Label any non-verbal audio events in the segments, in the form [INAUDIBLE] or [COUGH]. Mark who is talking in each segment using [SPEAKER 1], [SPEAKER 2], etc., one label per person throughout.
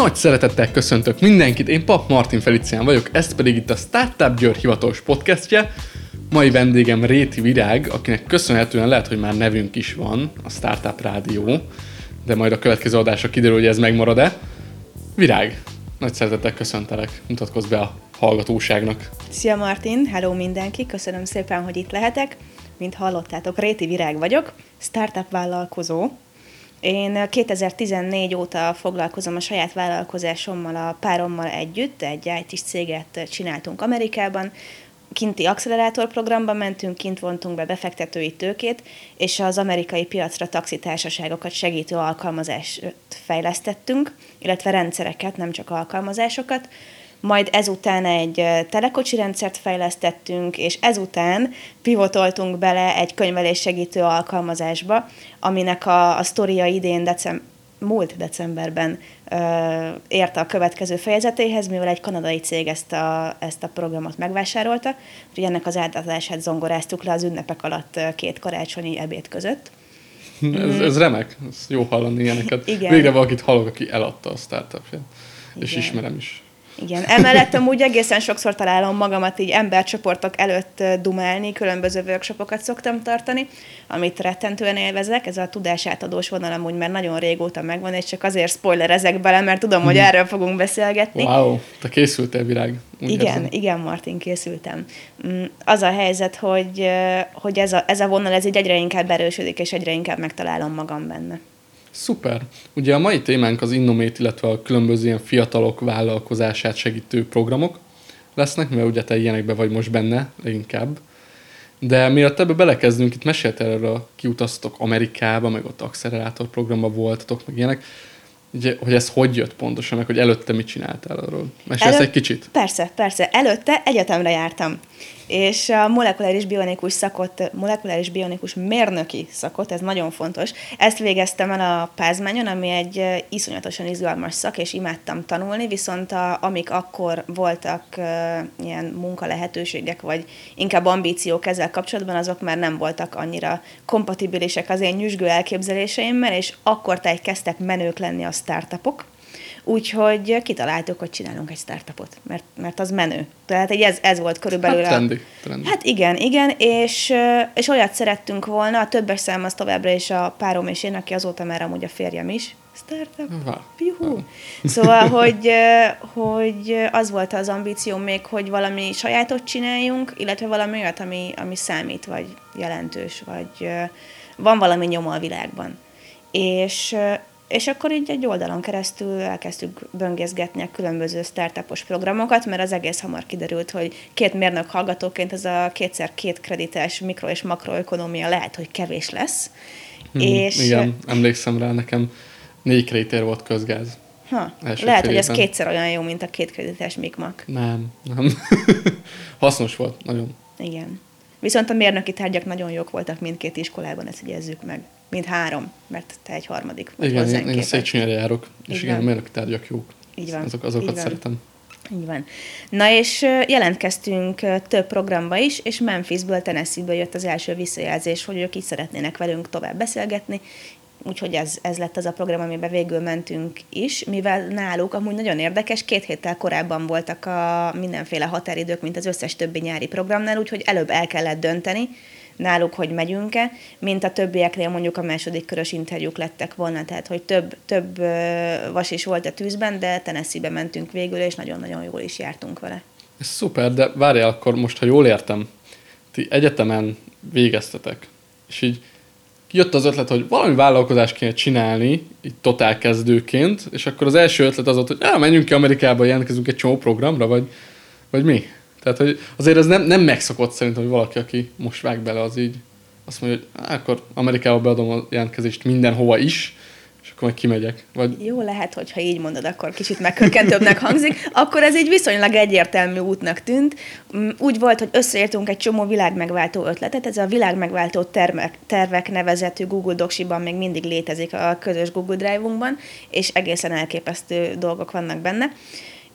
[SPEAKER 1] Nagy szeretettel köszöntök mindenkit, én Pap Martin Felicián vagyok, ez pedig itt a Startup Győr hivatalos podcastje. Mai vendégem Réti Virág, akinek köszönhetően lehet, hogy már nevünk is van, a Startup Rádió, de majd a következő adásra kiderül, hogy ez megmarad-e. Virág, nagy szeretettel köszöntelek, mutatkozz be a hallgatóságnak.
[SPEAKER 2] Szia Martin, hello mindenki, köszönöm szépen, hogy itt lehetek. Mint hallottátok, Réti Virág vagyok, startup vállalkozó, én 2014 óta foglalkozom a saját vállalkozásommal, a párommal együtt, egy it céget csináltunk Amerikában, kinti accelerátorprogramba mentünk, kint vontunk be befektetői tőkét, és az amerikai piacra taxitársaságokat segítő alkalmazást fejlesztettünk, illetve rendszereket, nem csak alkalmazásokat majd ezután egy telekocsi rendszert fejlesztettünk, és ezután pivotoltunk bele egy könyvelés segítő alkalmazásba, aminek a, a sztoria idén decem, múlt decemberben ö, érte a következő fejezetéhez, mivel egy kanadai cég ezt a, ezt a programot megvásárolta, úgyhogy ennek az átadását zongoráztuk le az ünnepek alatt két karácsonyi ebéd között.
[SPEAKER 1] Ez, ez remek, ez jó hallani ilyeneket. Igen. Végre valakit hallok, aki eladta a startupját, és ismerem is.
[SPEAKER 2] Igen, emellett amúgy egészen sokszor találom magamat így embercsoportok előtt dumálni, különböző workshopokat szoktam tartani, amit rettentően élvezek, ez a tudásátadós vonal amúgy már nagyon régóta megvan, és csak azért spoilerezek bele, mert tudom, hogy mhm. erről fogunk beszélgetni.
[SPEAKER 1] Wow, te készültél virág.
[SPEAKER 2] Úgy igen, érzem. igen, Martin, készültem. Mm, az a helyzet, hogy, hogy ez, a, ez a vonal ez így egyre inkább erősödik, és egyre inkább megtalálom magam benne.
[SPEAKER 1] Szuper. Ugye a mai témánk az Innomate, illetve a különböző ilyen fiatalok vállalkozását segítő programok lesznek, mert ugye te ilyenekben vagy most benne leginkább. De mielőtt ebbe belekezdünk, itt meséltél erről, kiutaztok Amerikába, meg ott accelerátor programba voltatok, meg ilyenek. Ugye, hogy ez hogy jött pontosan, meg hogy előtte mit csináltál arról? Mesélsz Előtt, egy kicsit?
[SPEAKER 2] Persze, persze. Előtte egyetemre jártam és a molekuláris bionikus szakot, molekuláris bionikus mérnöki szakot, ez nagyon fontos. Ezt végeztem el a Pázmányon, ami egy iszonyatosan izgalmas szak, és imádtam tanulni, viszont a, amik akkor voltak uh, ilyen munkalehetőségek, vagy inkább ambíciók ezzel kapcsolatban, azok már nem voltak annyira kompatibilisek az én nyüzsgő elképzeléseimmel, és akkor kezdtek menők lenni a startupok, Úgyhogy kitaláltuk, hogy csinálunk egy startupot, mert, mert az menő. Tehát ez, ez volt körülbelül.
[SPEAKER 1] Hát, trendi, trendi.
[SPEAKER 2] Hát igen, igen, és, és olyat szerettünk volna, a többes szám az továbbra is a párom és én, aki azóta már amúgy a férjem is. Startup. Juhu. Szóval, [LAUGHS] hogy, hogy az volt az ambíció még, hogy valami sajátot csináljunk, illetve valami olyat, ami, ami számít, vagy jelentős, vagy van valami nyoma a világban. És, és akkor így egy oldalon keresztül elkezdtük böngészgetni a különböző startupos programokat, mert az egész hamar kiderült, hogy két mérnök hallgatóként ez a kétszer két kredites mikro- és makroökonomia lehet, hogy kevés lesz.
[SPEAKER 1] Hmm, és... Igen, emlékszem rá, nekem négy kreditér volt közgáz.
[SPEAKER 2] Ha, lehet, hogy ez kétszer olyan jó, mint a két kredites mikmak.
[SPEAKER 1] Nem, nem. [LAUGHS] Hasznos volt, nagyon.
[SPEAKER 2] Igen. Viszont a mérnöki tárgyak nagyon jók voltak mindkét iskolában, ezt jegyezzük meg mint három, mert te egy harmadik
[SPEAKER 1] vagy Igen, én, én Széchenyire járok, és Így igen, van. a mérnöki tárgyak jók. Így van. Azok, azokat Így van. szeretem.
[SPEAKER 2] Így van. Na és jelentkeztünk több programba is, és Memphisből, Tennessee-ből jött az első visszajelzés, hogy ők így szeretnének velünk tovább beszélgetni, úgyhogy ez, ez lett az a program, amiben végül mentünk is, mivel náluk amúgy nagyon érdekes, két héttel korábban voltak a mindenféle határidők, mint az összes többi nyári programnál, úgyhogy előbb el kellett dönteni, náluk, hogy megyünk-e, mint a többieknél mondjuk a második körös interjúk lettek volna, tehát hogy több, több vas is volt a tűzben, de Tennessee-be mentünk végül, és nagyon-nagyon jól is jártunk vele.
[SPEAKER 1] Ez szuper, de várjál akkor most, ha jól értem, ti egyetemen végeztetek, és így jött az ötlet, hogy valami vállalkozást kéne csinálni, így totál kezdőként, és akkor az első ötlet az volt, hogy menjünk ki Amerikába, jelentkezünk egy csomó programra, vagy, vagy mi? Tehát, hogy azért ez nem, nem megszokott szerintem, hogy valaki, aki most vág bele, az így azt mondja, hogy akkor Amerikába beadom a jelentkezést mindenhova is, és akkor majd kimegyek. Vagy...
[SPEAKER 2] Jó, lehet, hogyha így mondod, akkor kicsit megkökkentőbbnek hangzik. Akkor ez egy viszonylag egyértelmű útnak tűnt. Mm, úgy volt, hogy összeértünk egy csomó világmegváltó ötletet. Ez a világmegváltó termek, tervek nevezetű Google Docsiban még mindig létezik a közös Google Drive-unkban, és egészen elképesztő dolgok vannak benne.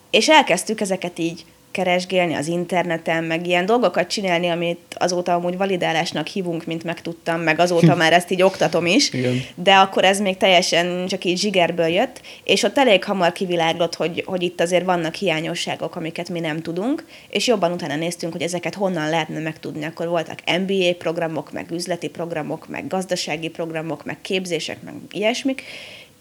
[SPEAKER 2] És elkezdtük ezeket így keresgélni az interneten, meg ilyen dolgokat csinálni, amit azóta amúgy validálásnak hívunk, mint megtudtam, meg azóta [LAUGHS] már ezt így oktatom is,
[SPEAKER 1] Igen.
[SPEAKER 2] de akkor ez még teljesen csak így zsigerből jött, és ott elég hamar kiviláglott, hogy, hogy itt azért vannak hiányosságok, amiket mi nem tudunk, és jobban utána néztünk, hogy ezeket honnan lehetne megtudni. Akkor voltak MBA programok, meg üzleti programok, meg gazdasági programok, meg képzések, meg ilyesmik,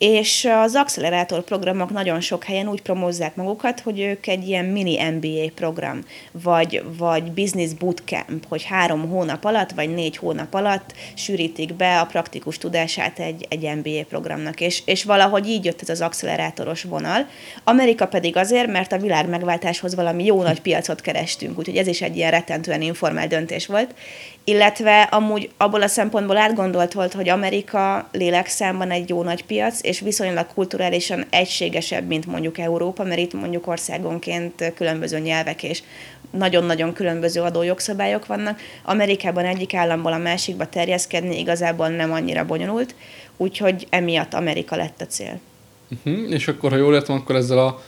[SPEAKER 2] és az accelerátor programok nagyon sok helyen úgy promózzák magukat, hogy ők egy ilyen mini MBA program, vagy, vagy business bootcamp, hogy három hónap alatt, vagy négy hónap alatt sűrítik be a praktikus tudását egy, egy MBA programnak. És, és valahogy így jött ez az accelerátoros vonal. Amerika pedig azért, mert a világ megváltáshoz valami jó nagy piacot kerestünk, úgyhogy ez is egy ilyen rettentően informál döntés volt, illetve amúgy abból a szempontból átgondolt volt, hogy Amerika lélekszámban egy jó nagy piac, és viszonylag kulturálisan egységesebb, mint mondjuk Európa, mert itt mondjuk országonként különböző nyelvek és nagyon-nagyon különböző adójogszabályok vannak. Amerikában egyik államból a másikba terjeszkedni igazából nem annyira bonyolult, úgyhogy emiatt Amerika lett a cél.
[SPEAKER 1] Uh-huh. És akkor, ha jól értem, akkor ezzel a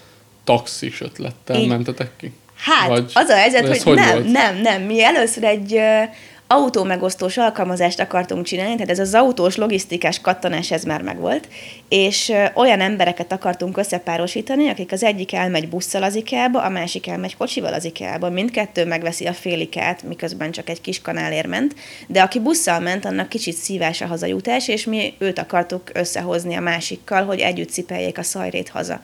[SPEAKER 1] taxis ötlettel
[SPEAKER 2] Én...
[SPEAKER 1] mentetek ki?
[SPEAKER 2] Hát, vagy, az a helyzet, hogy,
[SPEAKER 1] hogy
[SPEAKER 2] nem,
[SPEAKER 1] volt?
[SPEAKER 2] nem, nem. Mi először egy autómegosztós alkalmazást akartunk csinálni, tehát ez az autós logisztikás kattanás, ez már megvolt, és olyan embereket akartunk összepárosítani, akik az egyik elmegy busszal az IKEA-ba, a másik elmegy kocsival az IKEA-ba, mindkettő megveszi a félikát, miközben csak egy kis kanálért ment, de aki busszal ment, annak kicsit szívás a hazajutás, és mi őt akartuk összehozni a másikkal, hogy együtt cipeljék a szajrét haza.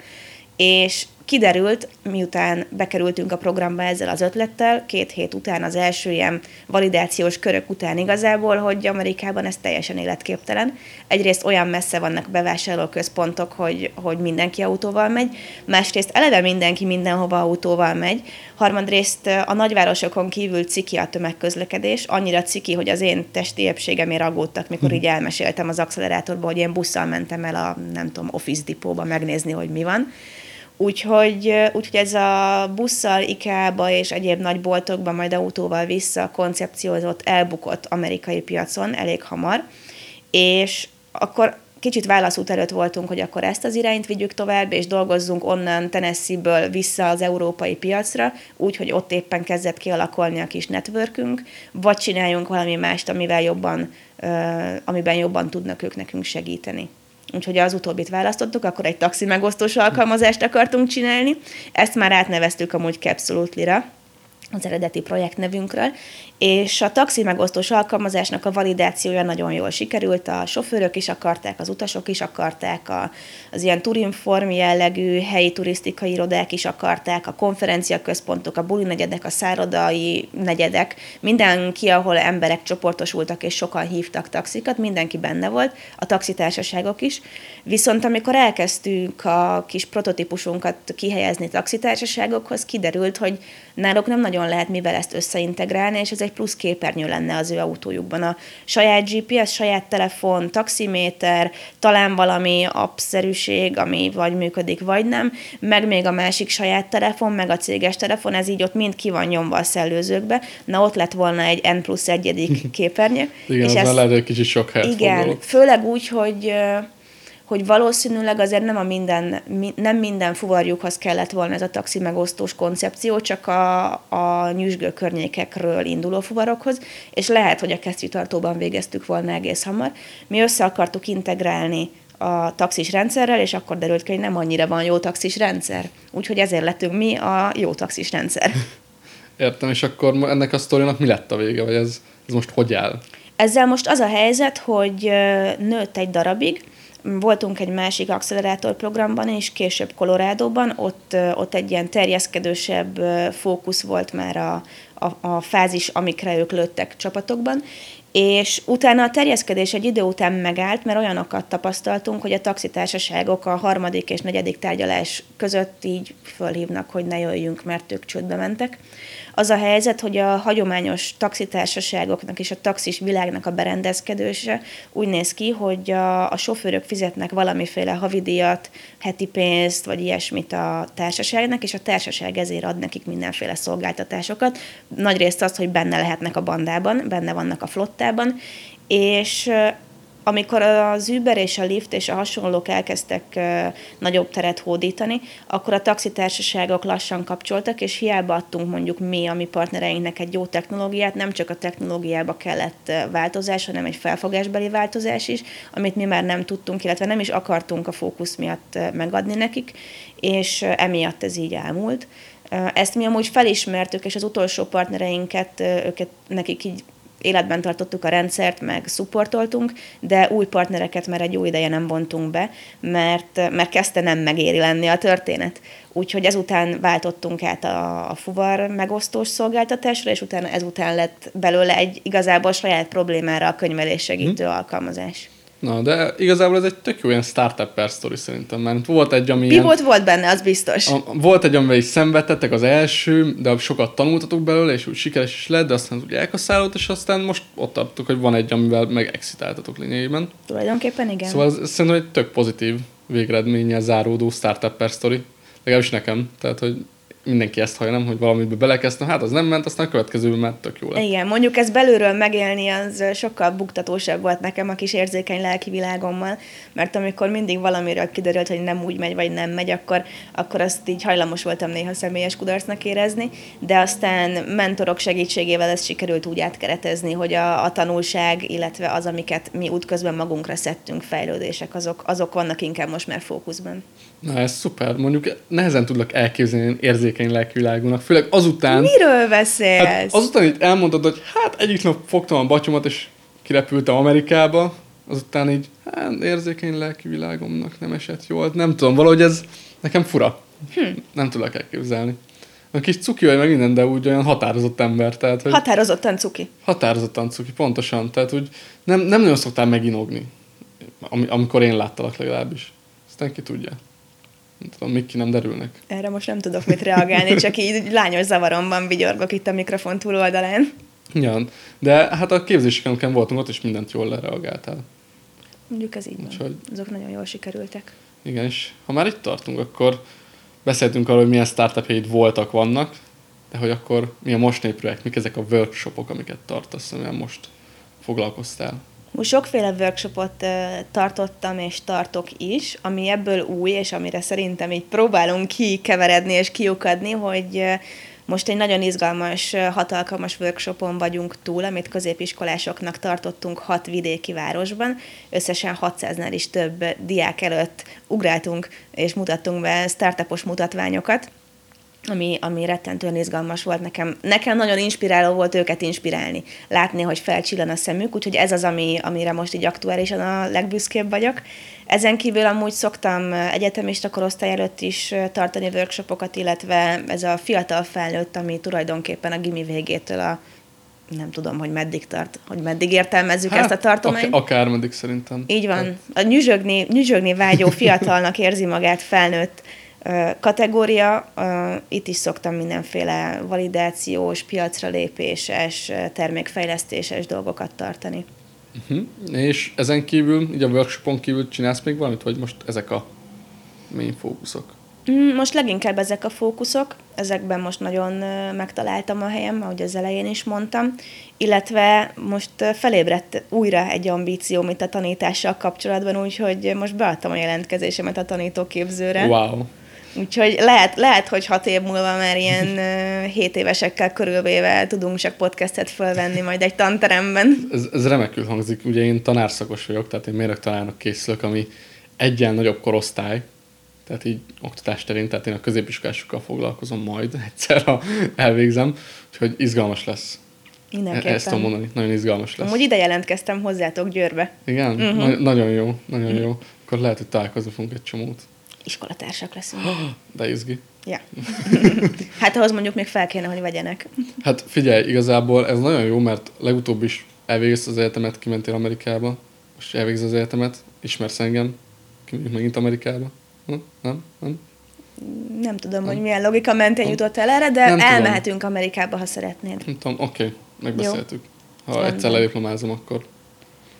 [SPEAKER 2] És kiderült, miután bekerültünk a programba ezzel az ötlettel, két hét után az első ilyen validációs körök után igazából, hogy Amerikában ez teljesen életképtelen. Egyrészt olyan messze vannak bevásárlóközpontok, hogy, hogy mindenki autóval megy, másrészt eleve mindenki mindenhova autóval megy, harmadrészt a nagyvárosokon kívül ciki a tömegközlekedés, annyira ciki, hogy az én testi épségemért aggódtak, mikor hmm. így elmeséltem az accelerátorba, hogy én busszal mentem el a, nem tudom, Office Depot-ba megnézni, hogy mi van Úgyhogy, úgyhogy ez a busszal, IKEA-ba és egyéb nagy boltokba, majd autóval vissza koncepciózott, elbukott amerikai piacon elég hamar, és akkor kicsit válaszút előtt voltunk, hogy akkor ezt az irányt vigyük tovább, és dolgozzunk onnan Tennessee-ből vissza az európai piacra, úgy, hogy ott éppen kezdett kialakulni a kis networkünk, vagy csináljunk valami mást, amivel jobban, amiben jobban tudnak ők nekünk segíteni. Úgyhogy az utóbbit választottuk, akkor egy taxi megosztós alkalmazást akartunk csinálni. Ezt már átneveztük amúgy Capsulutli-ra, az eredeti projekt nevünkről, és a taxi megosztós alkalmazásnak a validációja nagyon jól sikerült, a sofőrök is akarták, az utasok is akarták, a, az ilyen turinform jellegű helyi turisztikai irodák is akarták, a konferenciaközpontok, a buli negyedek, a szárodai negyedek, mindenki, ahol emberek csoportosultak és sokan hívtak taxikat, mindenki benne volt, a taxitársaságok is. Viszont amikor elkezdtünk a kis prototípusunkat kihelyezni taxitársaságokhoz, kiderült, hogy náluk nem nagyon lehet mivel ezt összeintegrálni, és ez egy plusz képernyő lenne az ő autójukban. A saját GPS, saját telefon, taximéter, talán valami appszerűség, ami vagy működik, vagy nem, meg még a másik saját telefon, meg a céges telefon, ez így ott mind ki van nyomva a szellőzőkbe. Na ott lett volna egy N plusz egyedik [LAUGHS] képernyő.
[SPEAKER 1] igen, és az ez, lehet, hogy kicsit sok helyet
[SPEAKER 2] Igen,
[SPEAKER 1] foglalok.
[SPEAKER 2] főleg úgy, hogy hogy valószínűleg azért nem, a minden, nem minden fuvarjukhoz kellett volna ez a taxi megosztós koncepció, csak a, a nyüzsgő környékekről induló fuvarokhoz, és lehet, hogy a kesztyűtartóban végeztük volna egész hamar. Mi össze akartuk integrálni a taxis rendszerrel, és akkor derült ki, hogy nem annyira van jó taxis rendszer. Úgyhogy ezért lettünk mi a jó taxis rendszer. [LAUGHS]
[SPEAKER 1] Értem, és akkor ennek a sztorinak mi lett a vége, vagy ez, ez most hogy áll?
[SPEAKER 2] Ezzel most az a helyzet, hogy nőtt egy darabig, voltunk egy másik accelerátor programban, és később Kolorádóban, ott, ott egy ilyen terjeszkedősebb fókusz volt már a, a, a fázis, amikre ők lőttek csapatokban, és utána a terjeszkedés egy idő után megállt, mert olyanokat tapasztaltunk, hogy a taxitársaságok a harmadik és negyedik tárgyalás között így fölhívnak, hogy ne jöjjünk, mert ők csődbe mentek. Az a helyzet, hogy a hagyományos taxitársaságoknak és a taxis világnak a berendezkedése úgy néz ki, hogy a, a sofőrök fizetnek valamiféle havidíjat, heti pénzt, vagy ilyesmit a társaságnak, és a társaság ezért ad nekik mindenféle szolgáltatásokat. Nagyrészt az, hogy benne lehetnek a bandában, benne vannak a flottában, és amikor az Uber és a Lyft és a hasonlók elkezdtek nagyobb teret hódítani, akkor a taxitársaságok lassan kapcsoltak, és hiába adtunk mondjuk mi a mi partnereinknek egy jó technológiát, nem csak a technológiába kellett változás, hanem egy felfogásbeli változás is, amit mi már nem tudtunk, illetve nem is akartunk a fókusz miatt megadni nekik, és emiatt ez így elmúlt. Ezt mi amúgy felismertük, és az utolsó partnereinket, őket nekik így életben tartottuk a rendszert, meg szupportoltunk, de új partnereket már egy jó ideje nem vontunk be, mert, mert kezdte nem megéri lenni a történet. Úgyhogy ezután váltottunk át a, a fuvar megosztós szolgáltatásra, és utána ezután lett belőle egy igazából saját problémára a könyvelés segítő hmm. alkalmazás.
[SPEAKER 1] Na, de igazából ez egy tök jó ilyen startup per story szerintem, mert volt egy, ami
[SPEAKER 2] Pivot ilyen, volt benne, az biztos.
[SPEAKER 1] A, volt egy, amivel is szenvedtetek az első, de sokat tanultatok belőle, és úgy sikeres is lett, de aztán úgy elkasszálott, és aztán most ott tartok, hogy van egy, amivel meg excitáltatok lényegében.
[SPEAKER 2] Tulajdonképpen igen.
[SPEAKER 1] Szóval ez, ez szerintem egy tök pozitív végeredménnyel záródó startup per story. Legalábbis nekem. Tehát, hogy mindenki ezt hallja, nem, hogy valamit belekezdtem, hát az nem ment, aztán a következőben már tök jó lett.
[SPEAKER 2] Igen, mondjuk ez belülről megélni, az sokkal buktatósabb volt nekem a kis érzékeny lelki világommal, mert amikor mindig valamiről kiderült, hogy nem úgy megy, vagy nem megy, akkor, akkor azt így hajlamos voltam néha személyes kudarcnak érezni, de aztán mentorok segítségével ezt sikerült úgy átkeretezni, hogy a, a tanulság, illetve az, amiket mi útközben magunkra szedtünk, fejlődések, azok, azok vannak inkább most már fókuszban.
[SPEAKER 1] Na ez szuper. Mondjuk nehezen tudlak elképzelni érzékeny lelkvilágúnak, főleg azután...
[SPEAKER 2] Miről beszélsz? Hát
[SPEAKER 1] azután itt elmondod, hogy hát egyik nap fogtam a batyomat, és kirepültem Amerikába, azután így, hát érzékeny lelki világomnak nem esett jól. Nem tudom, valahogy ez nekem fura. Hm. Nem tudok elképzelni. A kis cuki vagy meg minden, de úgy olyan határozott ember. Tehát, hogy
[SPEAKER 2] határozottan cuki.
[SPEAKER 1] Határozottan cuki, pontosan. Tehát úgy nem, nem nagyon szoktál meginogni, am, amikor én láttalak legalábbis. Aztán ki tudja nem tudom, mik ki nem derülnek.
[SPEAKER 2] Erre most nem tudok mit reagálni, csak így lányos zavaromban vigyorgok itt a mikrofon túloldalán.
[SPEAKER 1] Ja, de hát a képzéseken voltunk, ott is mindent jól lereagáltál.
[SPEAKER 2] Mondjuk ez így van. Úgyhogy... Azok nagyon jól sikerültek.
[SPEAKER 1] Igen, és ha már itt tartunk, akkor beszéltünk arról, hogy milyen startupjaid voltak, vannak, de hogy akkor mi a mostani projekt, mik ezek a workshopok, amiket tartasz, amivel most foglalkoztál?
[SPEAKER 2] Most sokféle workshopot tartottam és tartok is, ami ebből új, és amire szerintem így próbálunk kikeveredni és kiukadni, hogy most egy nagyon izgalmas, hatalmas workshopon vagyunk túl, amit középiskolásoknak tartottunk hat vidéki városban. Összesen 600-nál is több diák előtt ugráltunk és mutattunk be startupos mutatványokat ami, ami rettentően izgalmas volt nekem. Nekem nagyon inspiráló volt őket inspirálni, látni, hogy felcsillan a szemük, úgyhogy ez az, ami, amire most így aktuálisan a legbüszkébb vagyok. Ezen kívül amúgy szoktam egyetemista korosztály előtt is tartani workshopokat, illetve ez a fiatal felnőtt, ami tulajdonképpen a gimi végétől a nem tudom, hogy meddig tart, hogy meddig értelmezzük hát, ezt a tartományt.
[SPEAKER 1] Ak- akármeddig szerintem.
[SPEAKER 2] Így van. A nyüzsögni, nyüzsögni vágyó fiatalnak érzi magát felnőtt kategória. Itt is szoktam mindenféle validációs, piacra lépéses, termékfejlesztéses dolgokat tartani.
[SPEAKER 1] Uh-huh. És ezen kívül, így a workshopon kívül csinálsz még valamit, vagy most ezek a main fókuszok?
[SPEAKER 2] Mm, most leginkább ezek a fókuszok, ezekben most nagyon megtaláltam a helyem, ahogy az elején is mondtam, illetve most felébredt újra egy ambíció, mint a tanítással kapcsolatban, úgyhogy most beadtam a jelentkezésemet a tanítóképzőre.
[SPEAKER 1] Wow.
[SPEAKER 2] Úgyhogy lehet, lehet, hogy hat év múlva már ilyen hét évesekkel körülvéve tudunk csak podcastet fölvenni majd egy tanteremben.
[SPEAKER 1] Ez, ez remekül hangzik. Ugye én tanárszakos vagyok, tehát én mérök tanárnak készülök, ami egyen nagyobb korosztály, tehát így oktatás terén, tehát én a középiskolásokkal foglalkozom majd [LAUGHS] egyszer, ha elvégzem, úgyhogy izgalmas lesz. Mindenképpen. Ezt tudom mondani, nagyon izgalmas lesz.
[SPEAKER 2] Amúgy ide jelentkeztem hozzátok Győrbe.
[SPEAKER 1] Igen? Uh-huh. Na- nagyon jó, nagyon uh-huh. jó. Akkor lehet, hogy találkozni fogunk egy csomót
[SPEAKER 2] iskolatársak leszünk.
[SPEAKER 1] De izgi.
[SPEAKER 2] Ja. [LAUGHS] hát ahhoz mondjuk még fel kéne, hogy vegyenek.
[SPEAKER 1] Hát figyelj, igazából ez nagyon jó, mert legutóbb is elvégezte az egyetemet, kimentél Amerikába, most elvégez az egyetemet, ismersz engem, kimegyünk megint Amerikába. Nem? Nem? Nem?
[SPEAKER 2] Nem tudom, nem. hogy milyen logika mentén jutott el erre, de nem elmehetünk tudom. Amerikába, ha szeretnéd.
[SPEAKER 1] Nem tudom, oké, okay, megbeszéltük. Ha Rendben. egyszer lediplomázom, akkor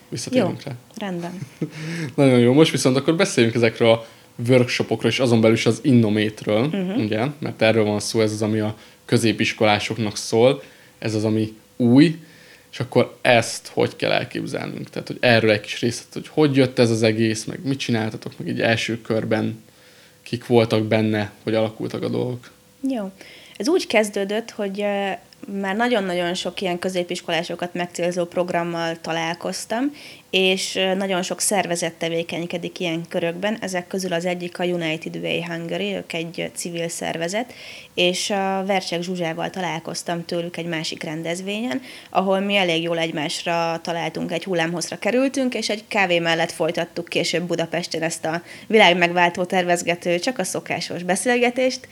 [SPEAKER 1] visszatérünk rá.
[SPEAKER 2] rendben. [LAUGHS]
[SPEAKER 1] Nagyon jó. Most viszont akkor beszéljünk ezekről a workshopokról, és azon belül is az Innométről, uh-huh. ugye, mert erről van szó, ez az, ami a középiskolásoknak szól, ez az, ami új, és akkor ezt hogy kell elképzelnünk? Tehát, hogy erről egy kis részlet, hogy hogy jött ez az egész, meg mit csináltatok, meg így első körben kik voltak benne, hogy alakultak a dolgok.
[SPEAKER 2] Jó. Ez úgy kezdődött, hogy már nagyon-nagyon sok ilyen középiskolásokat megcélzó programmal találkoztam, és nagyon sok szervezet tevékenykedik ilyen körökben. Ezek közül az egyik a United Way Hungary, ők egy civil szervezet, és a Versek Zsuzsával találkoztam tőlük egy másik rendezvényen, ahol mi elég jól egymásra találtunk, egy hullámhozra kerültünk, és egy kávé mellett folytattuk később Budapesten ezt a világ megváltó tervezgető, csak a szokásos beszélgetést,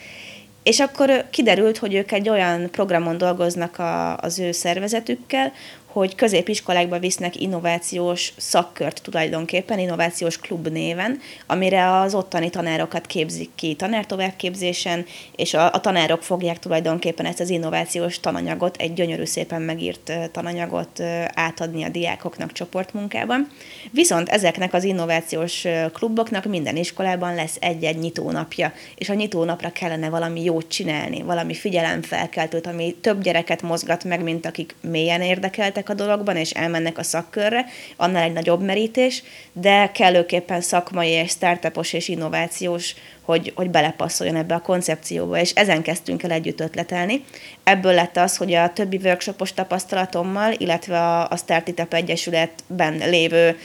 [SPEAKER 2] és akkor kiderült, hogy ők egy olyan programon dolgoznak a, az ő szervezetükkel, hogy középiskolákba visznek innovációs szakkört tulajdonképpen, innovációs klub néven, amire az ottani tanárokat képzik ki tanártovábbképzésen, és a, a tanárok fogják tulajdonképpen ezt az innovációs tananyagot, egy gyönyörű szépen megírt tananyagot átadni a diákoknak csoportmunkában. Viszont ezeknek az innovációs kluboknak minden iskolában lesz egy-egy nyitónapja, és a nyitónapra kellene valami jót csinálni, valami figyelemfelkeltőt, ami több gyereket mozgat meg, mint akik mélyen érdekeltek a dologban, és elmennek a szakkörre, annál egy nagyobb merítés, de kellőképpen szakmai és startupos és innovációs hogy, hogy belepasszoljon ebbe a koncepcióba, és ezen kezdtünk el együtt ötletelni. Ebből lett az, hogy a többi workshopos tapasztalatommal, illetve a, a Startitap Egyesületben lévő uh,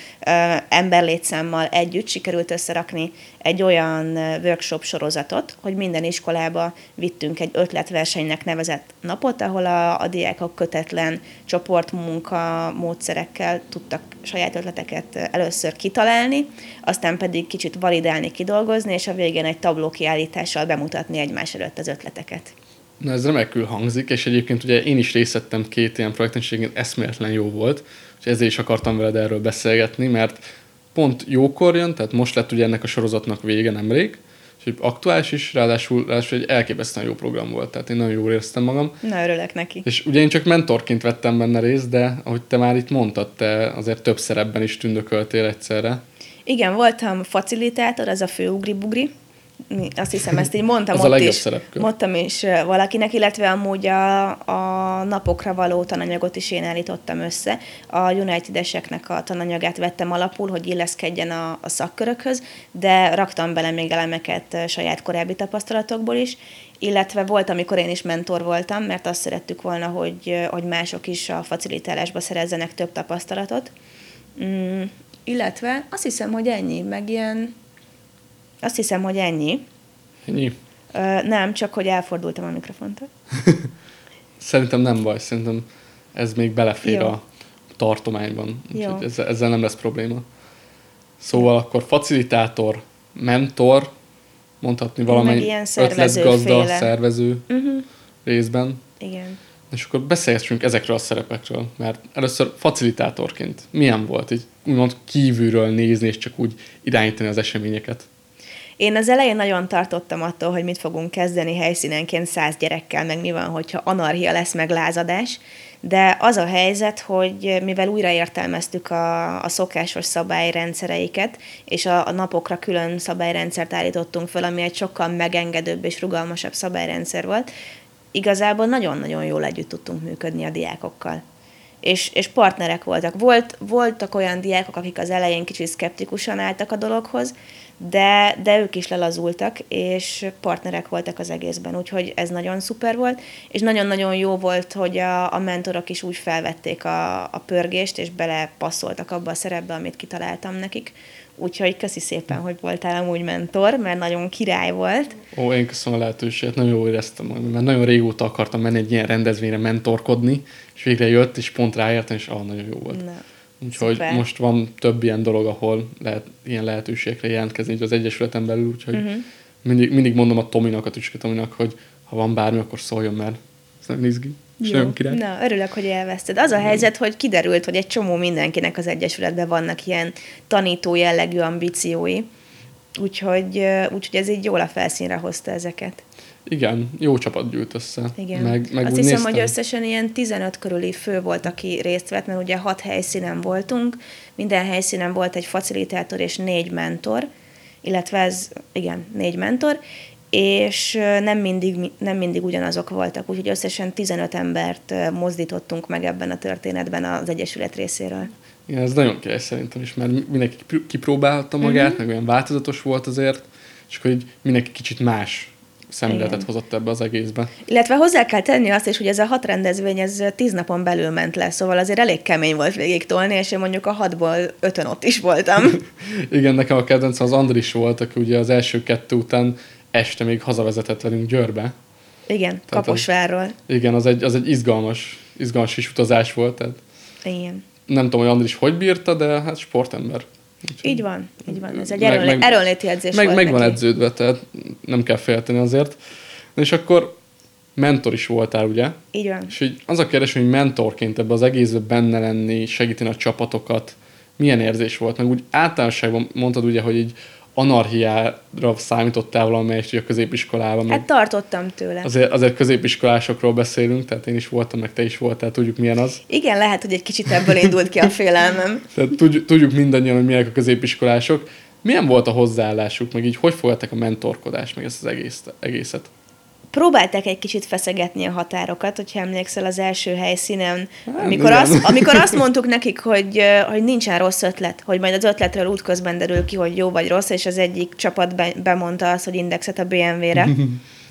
[SPEAKER 2] emberlétszámmal együtt sikerült összerakni egy olyan workshop sorozatot, hogy minden iskolába vittünk egy ötletversenynek nevezett napot, ahol a, a diákok kötetlen csoportmunka módszerekkel tudtak saját ötleteket először kitalálni, aztán pedig kicsit validálni, kidolgozni, és a végén egy tabló kiállítással bemutatni egymás előtt az ötleteket.
[SPEAKER 1] Na ez remekül hangzik, és egyébként ugye én is részt vettem két ilyen projekten, és eszméletlen jó volt, és ezért is akartam veled erről beszélgetni, mert pont jókor jön, tehát most lett ugye ennek a sorozatnak vége nemrég, és aktuális is, ráadásul, ráadásul egy elképesztően jó program volt, tehát én nagyon jól éreztem magam.
[SPEAKER 2] Na, örülök neki.
[SPEAKER 1] És ugye én csak mentorként vettem benne részt, de ahogy te már itt mondtad, te azért több szerepben is tündököltél egyszerre.
[SPEAKER 2] Igen, voltam facilitátor, az a fő ugri-bugri, azt hiszem, ezt így [LAUGHS] mondtam ott is.
[SPEAKER 1] Szerepkör.
[SPEAKER 2] Mondtam is valakinek, illetve amúgy a, a napokra való tananyagot is én állítottam össze. A United-eseknek a tananyagát vettem alapul, hogy illeszkedjen a, a szakkörökhöz, de raktam bele még elemeket saját korábbi tapasztalatokból is, illetve volt, amikor én is mentor voltam, mert azt szerettük volna, hogy, hogy mások is a facilitálásba szerezzenek több tapasztalatot. Mm, illetve azt hiszem, hogy ennyi, meg ilyen azt hiszem, hogy ennyi.
[SPEAKER 1] Ennyi?
[SPEAKER 2] Ö, nem, csak hogy elfordultam a mikrofontól. [LAUGHS]
[SPEAKER 1] szerintem nem baj, szerintem ez még belefér Jó. a tartományban, úgyhogy ezzel, ezzel nem lesz probléma. Szóval akkor facilitátor, mentor, mondhatni valamennyi ötletgazda, szervező uh-huh. részben.
[SPEAKER 2] Igen.
[SPEAKER 1] És akkor beszélgessünk ezekről a szerepekről, mert először facilitátorként milyen volt így úgymond kívülről nézni és csak úgy irányítani az eseményeket?
[SPEAKER 2] Én az elején nagyon tartottam attól, hogy mit fogunk kezdeni helyszínenként száz gyerekkel, meg mi van, hogyha anarchia lesz, meg lázadás, de az a helyzet, hogy mivel újraértelmeztük a, a szokásos szabályrendszereiket, és a, a napokra külön szabályrendszert állítottunk föl, ami egy sokkal megengedőbb és rugalmasabb szabályrendszer volt, igazából nagyon-nagyon jól együtt tudtunk működni a diákokkal. És, és partnerek voltak. Volt, voltak olyan diákok, akik az elején kicsit szkeptikusan álltak a dologhoz, de, de ők is lelazultak, és partnerek voltak az egészben, úgyhogy ez nagyon szuper volt, és nagyon-nagyon jó volt, hogy a, a mentorok is úgy felvették a, a pörgést, és belepasszoltak abba a szerepbe, amit kitaláltam nekik. Úgyhogy köszi szépen, hogy voltál amúgy mentor, mert nagyon király volt.
[SPEAKER 1] Ó, én köszönöm a lehetőséget, nagyon jól éreztem, mert nagyon régóta akartam menni egy ilyen rendezvényre mentorkodni, és végre jött, és pont ráértem, és ah, nagyon jó volt. Na. Úgyhogy Szuper. most van több ilyen dolog, ahol lehet ilyen lehetőségekre jelentkezni az Egyesületen belül, úgyhogy uh-huh. mindig, mindig mondom a Tominak, a Tücske Tominak, hogy ha van bármi, akkor szóljon, mert ez nem izgi.
[SPEAKER 2] Jó. Na, örülök, hogy elveszted. Az a helyzet, hogy kiderült, hogy egy csomó mindenkinek az Egyesületben vannak ilyen tanító jellegű ambíciói, úgyhogy, úgyhogy ez így jól a felszínre hozta ezeket.
[SPEAKER 1] Igen, jó csapat gyűlt össze.
[SPEAKER 2] Igen. Meg, meg Azt hiszem, néztem. hogy összesen ilyen 15 körüli fő volt, aki részt vett, mert ugye hat helyszínen voltunk, minden helyszínen volt egy facilitátor és négy mentor, illetve ez, igen, négy mentor, és nem mindig, nem mindig ugyanazok voltak, úgyhogy összesen 15 embert mozdítottunk meg ebben a történetben az Egyesület részéről.
[SPEAKER 1] Igen, ez nagyon király szerintem is, mert mindenki kipróbálta magát, uh-huh. meg olyan változatos volt azért, és akkor így mindenki kicsit más szemléletet hozott ebbe az egészbe.
[SPEAKER 2] Illetve hozzá kell tenni azt is, hogy ez a hat rendezvény, ez tíz napon belül ment le, szóval azért elég kemény volt végig tolni, és én mondjuk a hatból ötön ott is voltam. [LAUGHS]
[SPEAKER 1] Igen, nekem a kedvenc az Andris volt, aki ugye az első kettő után este még hazavezetett velünk Győrbe.
[SPEAKER 2] Igen, tehát Kaposvárról. Az,
[SPEAKER 1] igen, az egy, az egy izgalmas, izgalmas is utazás volt. Tehát
[SPEAKER 2] igen.
[SPEAKER 1] Nem tudom, hogy Andris hogy bírta, de hát sportember.
[SPEAKER 2] Úgyhogy így van, így van. Ez egy meg, meg, erőnléti edzés
[SPEAKER 1] meg,
[SPEAKER 2] volt
[SPEAKER 1] meg van edződve, tehát nem kell félteni azért. És akkor mentor is voltál, ugye?
[SPEAKER 2] Így van.
[SPEAKER 1] És így az a kérdés, hogy mentorként ebbe az egészben benne lenni, segíteni a csapatokat, milyen érzés volt? Meg úgy általánosságban mondtad ugye, hogy így anarchiára számítottál valamelyest a középiskolában.
[SPEAKER 2] Hát tartottam tőle.
[SPEAKER 1] Azért, azért középiskolásokról beszélünk, tehát én is voltam, meg te is voltál, tudjuk milyen az.
[SPEAKER 2] Igen, lehet, hogy egy kicsit ebből indult ki a félelmem. [LAUGHS]
[SPEAKER 1] tehát tudjuk, tudjuk mindannyian, hogy milyenek a középiskolások. Milyen volt a hozzáállásuk, meg így hogy fogadták a mentorkodást, meg ezt az egész, egészet?
[SPEAKER 2] Próbálták egy kicsit feszegetni a határokat, hogyha emlékszel az első helyszínen, hát, amikor, azt, amikor azt [LAUGHS] mondtuk nekik, hogy, hogy nincsen rossz ötlet, hogy majd az ötletről útközben derül ki, hogy jó vagy rossz, és az egyik csapat be, bemondta azt, hogy indexet a BMW-re. [LAUGHS]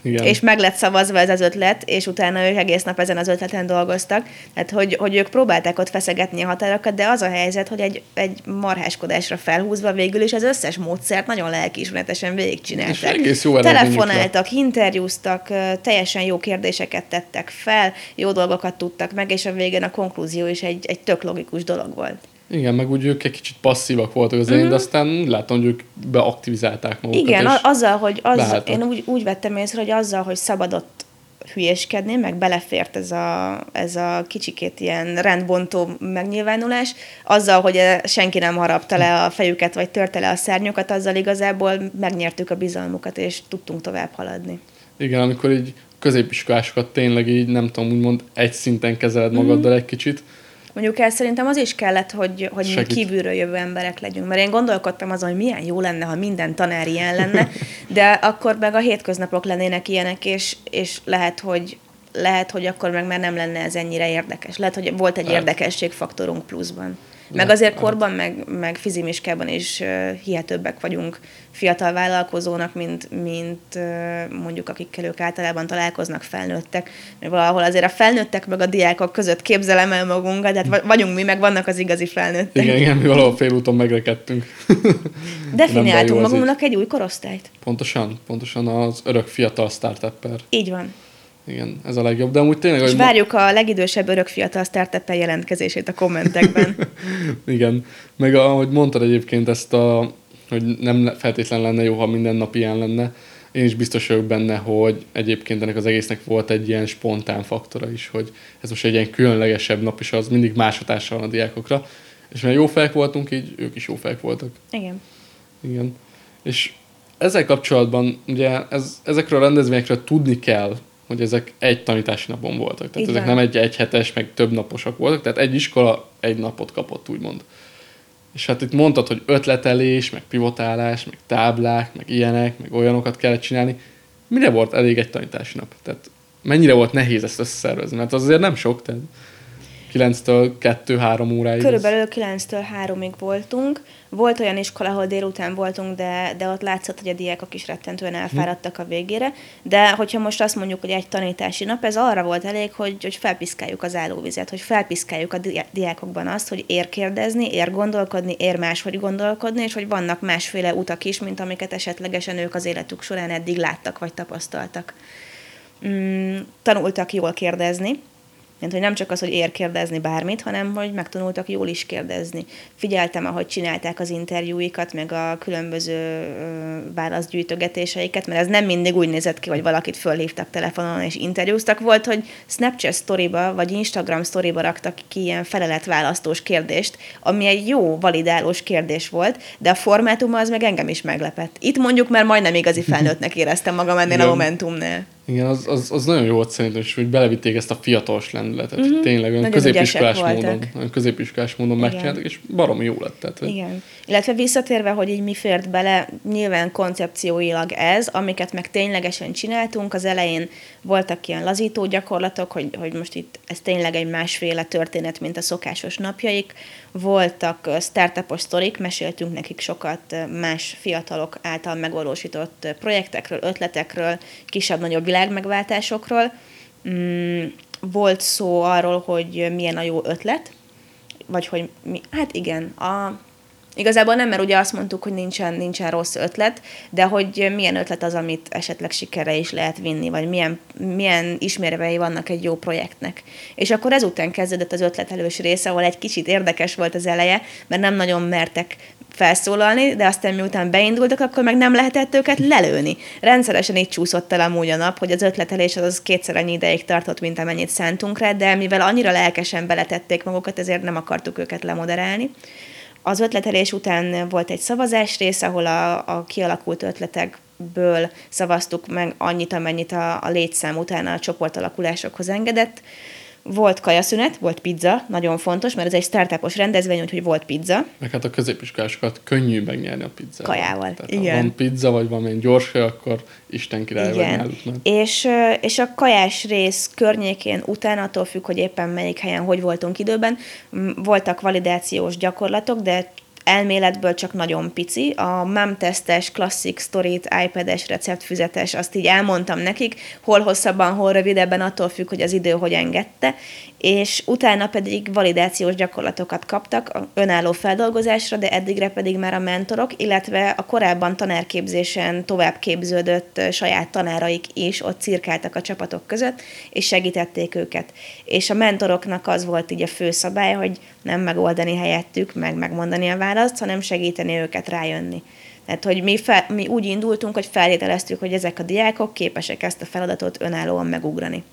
[SPEAKER 2] Igen. és meg lett szavazva ez az ötlet, és utána ők egész nap ezen az ötleten dolgoztak. Tehát, hogy, hogy ők próbálták ott feszegetni a határokat, de az a helyzet, hogy egy, egy marháskodásra felhúzva végül is az összes módszert nagyon lelkiismeretesen végigcsinálták. És
[SPEAKER 1] egész jó
[SPEAKER 2] Telefonáltak, interjúztak, teljesen jó kérdéseket tettek fel, jó dolgokat tudtak meg, és a végén a konklúzió is egy, egy tök logikus dolog volt.
[SPEAKER 1] Igen, meg úgy ők egy kicsit passzívak voltak az mm-hmm. de aztán látom, hogy ők beaktivizálták magukat.
[SPEAKER 2] Igen, azzal, hogy az, én úgy, úgy vettem észre, hogy azzal, hogy szabadott hülyéskedni, meg belefért ez a, ez a kicsikét ilyen rendbontó megnyilvánulás, azzal, hogy senki nem harapta le a fejüket, vagy törte le a szárnyokat, azzal igazából megnyertük a bizalmukat, és tudtunk tovább haladni.
[SPEAKER 1] Igen, amikor így középiskolásokat tényleg így, nem tudom, úgymond egy szinten kezeled magaddal mm. egy kicsit,
[SPEAKER 2] Mondjuk el szerintem az is kellett, hogy, hogy mi kívülről jövő emberek legyünk, mert én gondolkodtam azon, hogy milyen jó lenne, ha minden tanár ilyen lenne, [LAUGHS] de akkor meg a hétköznapok lennének ilyenek, és, és lehet, hogy lehet, hogy akkor meg már nem lenne ez ennyire érdekes. Lehet, hogy volt egy érdekességfaktorunk pluszban. Meg azért korban, meg, meg fizimiskában is hihetőbbek vagyunk fiatal vállalkozónak, mint, mint mondjuk akikkel ők általában találkoznak felnőttek. Mert valahol azért a felnőttek meg a diákok között képzelem el magunkat, tehát vagyunk mi, meg vannak az igazi felnőttek.
[SPEAKER 1] Igen, igen, mi valahol félúton megrekedtünk. [LAUGHS]
[SPEAKER 2] Definiáltunk magunknak egy új korosztályt.
[SPEAKER 1] Pontosan, pontosan az örök fiatal startupper.
[SPEAKER 2] Így van.
[SPEAKER 1] Igen, ez a legjobb. De amúgy tényleg...
[SPEAKER 2] És várjuk ma... a legidősebb örök fiatal startup jelentkezését a kommentekben. [LAUGHS]
[SPEAKER 1] Igen. Meg ahogy mondtad egyébként ezt a, hogy nem feltétlen lenne jó, ha minden nap ilyen lenne. Én is biztos vagyok benne, hogy egyébként ennek az egésznek volt egy ilyen spontán faktora is, hogy ez most egy ilyen különlegesebb nap, és az mindig más hatással van a diákokra. És mert jó fejek voltunk, így ők is jó fejek voltak.
[SPEAKER 2] Igen.
[SPEAKER 1] Igen. És ezzel kapcsolatban ugye ez, ezekről a rendezvényekről tudni kell, hogy ezek egy tanítási napon voltak. Tehát Igen. ezek nem egy egyhetes, meg több naposak voltak, tehát egy iskola egy napot kapott, úgymond. És hát itt mondtad, hogy ötletelés, meg pivotálás, meg táblák, meg ilyenek, meg olyanokat kellett csinálni. Mire volt elég egy tanítási nap? Tehát mennyire volt nehéz ezt összeszervezni? Mert az azért nem sok, tehát 9-től 2-3 óráig.
[SPEAKER 2] Körülbelül 9-től 3-ig voltunk. Volt olyan iskola, ahol délután voltunk, de, de ott látszott, hogy a diákok is rettentően elfáradtak a végére. De hogyha most azt mondjuk, hogy egy tanítási nap, ez arra volt elég, hogy, hogy felpiszkáljuk az állóvizet, hogy felpiszkáljuk a diákokban azt, hogy ér kérdezni, ér gondolkodni, ér máshogy gondolkodni, és hogy vannak másféle utak is, mint amiket esetlegesen ők az életük során eddig láttak vagy tapasztaltak. Mm, tanultak jól kérdezni, mert hogy nem csak az, hogy ér kérdezni bármit, hanem hogy megtanultak jól is kérdezni. Figyeltem, ahogy csinálták az interjúikat, meg a különböző válaszgyűjtögetéseiket, mert ez nem mindig úgy nézett ki, hogy valakit fölhívtak telefonon és interjúztak. Volt, hogy Snapchat storyba vagy Instagram storyba raktak ki ilyen feleletválasztós kérdést, ami egy jó, validálós kérdés volt, de a formátuma az meg engem is meglepett. Itt mondjuk már majdnem igazi felnőttnek éreztem magam ennél a momentumnál.
[SPEAKER 1] Igen, az, az, az nagyon jó volt szerintem, és hogy belevitték ezt a fiatalos lendületet. Uh-huh. Tényleg olyan középiskolás módon, olyan középiskolás módon Igen. megcsináltak, és baromi jó lett. Tehát.
[SPEAKER 2] Igen. Illetve visszatérve, hogy így mi fért bele, nyilván koncepcióilag ez, amiket meg ténylegesen csináltunk, az elején voltak ilyen lazító gyakorlatok, hogy, hogy most itt ez tényleg egy másféle történet, mint a szokásos napjaik. Voltak startupos sztorik, meséltünk nekik sokat más fiatalok által megvalósított projektekről, ötletekről, kisebb-nagyobb világmegváltásokról. Mm, volt szó arról, hogy milyen a jó ötlet, vagy hogy mi, hát igen, a Igazából nem, mert ugye azt mondtuk, hogy nincsen, nincsen rossz ötlet, de hogy milyen ötlet az, amit esetleg sikerre is lehet vinni, vagy milyen, milyen ismérvei vannak egy jó projektnek. És akkor ezután kezdődött az ötletelős része, ahol egy kicsit érdekes volt az eleje, mert nem nagyon mertek felszólalni, de aztán miután beindultak, akkor meg nem lehetett őket lelőni. Rendszeresen így csúszott el amúgy a nap, hogy az ötletelés az, az kétszer annyi ideig tartott, mint amennyit szántunk rá, de mivel annyira lelkesen beletették magukat, ezért nem akartuk őket lemoderálni. Az ötletelés után volt egy szavazás rész, ahol a, a kialakult ötletekből szavaztuk meg annyit, amennyit a, a létszám után a csoportalakulásokhoz engedett. Volt kajaszünet, volt pizza, nagyon fontos, mert ez egy startupos rendezvény, úgyhogy volt pizza.
[SPEAKER 1] Meg hát a középiskolásokat könnyű megnyerni a pizzát.
[SPEAKER 2] Kajával,
[SPEAKER 1] Tehát,
[SPEAKER 2] igen.
[SPEAKER 1] Ha van pizza, vagy valamilyen gyors hely, akkor Isten király vagy náluk.
[SPEAKER 2] És, és a kajás rész környékén után, attól függ, hogy éppen melyik helyen, hogy voltunk időben, voltak validációs gyakorlatok, de elméletből csak nagyon pici. A MAM-tesztes, Classic Story-t, iPad-es, receptfüzetes, azt így elmondtam nekik, hol hosszabban, hol rövidebben, attól függ, hogy az idő hogy engedte, és utána pedig validációs gyakorlatokat kaptak önálló feldolgozásra, de eddigre pedig már a mentorok, illetve a korábban tanárképzésen tovább képződött saját tanáraik is ott cirkáltak a csapatok között, és segítették őket. És a mentoroknak az volt így a fő szabály, hogy nem megoldani helyettük, meg megmondani a választ, hanem segíteni őket rájönni. Tehát, hogy mi, fel, mi úgy indultunk, hogy feltételeztük, hogy ezek a diákok képesek ezt a feladatot önállóan megugrani.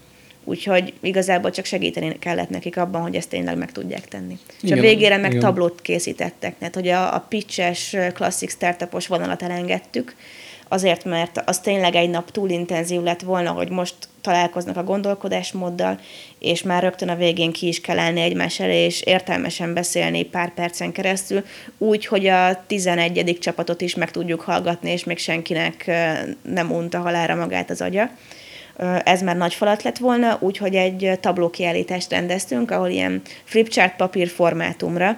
[SPEAKER 2] Úgyhogy igazából csak segíteni kellett nekik abban, hogy ezt tényleg meg tudják tenni. Igen, és a végére meg igen. tablót készítettek, tehát hogy a, a pitches klasszik startupos vonalat elengedtük, azért, mert az tényleg egy nap túl intenzív lett volna, hogy most találkoznak a gondolkodásmóddal, és már rögtön a végén ki is kell állni egymás elé, és értelmesen beszélni pár percen keresztül, úgy, hogy a 11. csapatot is meg tudjuk hallgatni, és még senkinek nem unta halára magát az agya ez már nagy falat lett volna, úgyhogy egy tablókiállítást rendeztünk, ahol ilyen flipchart papír formátumra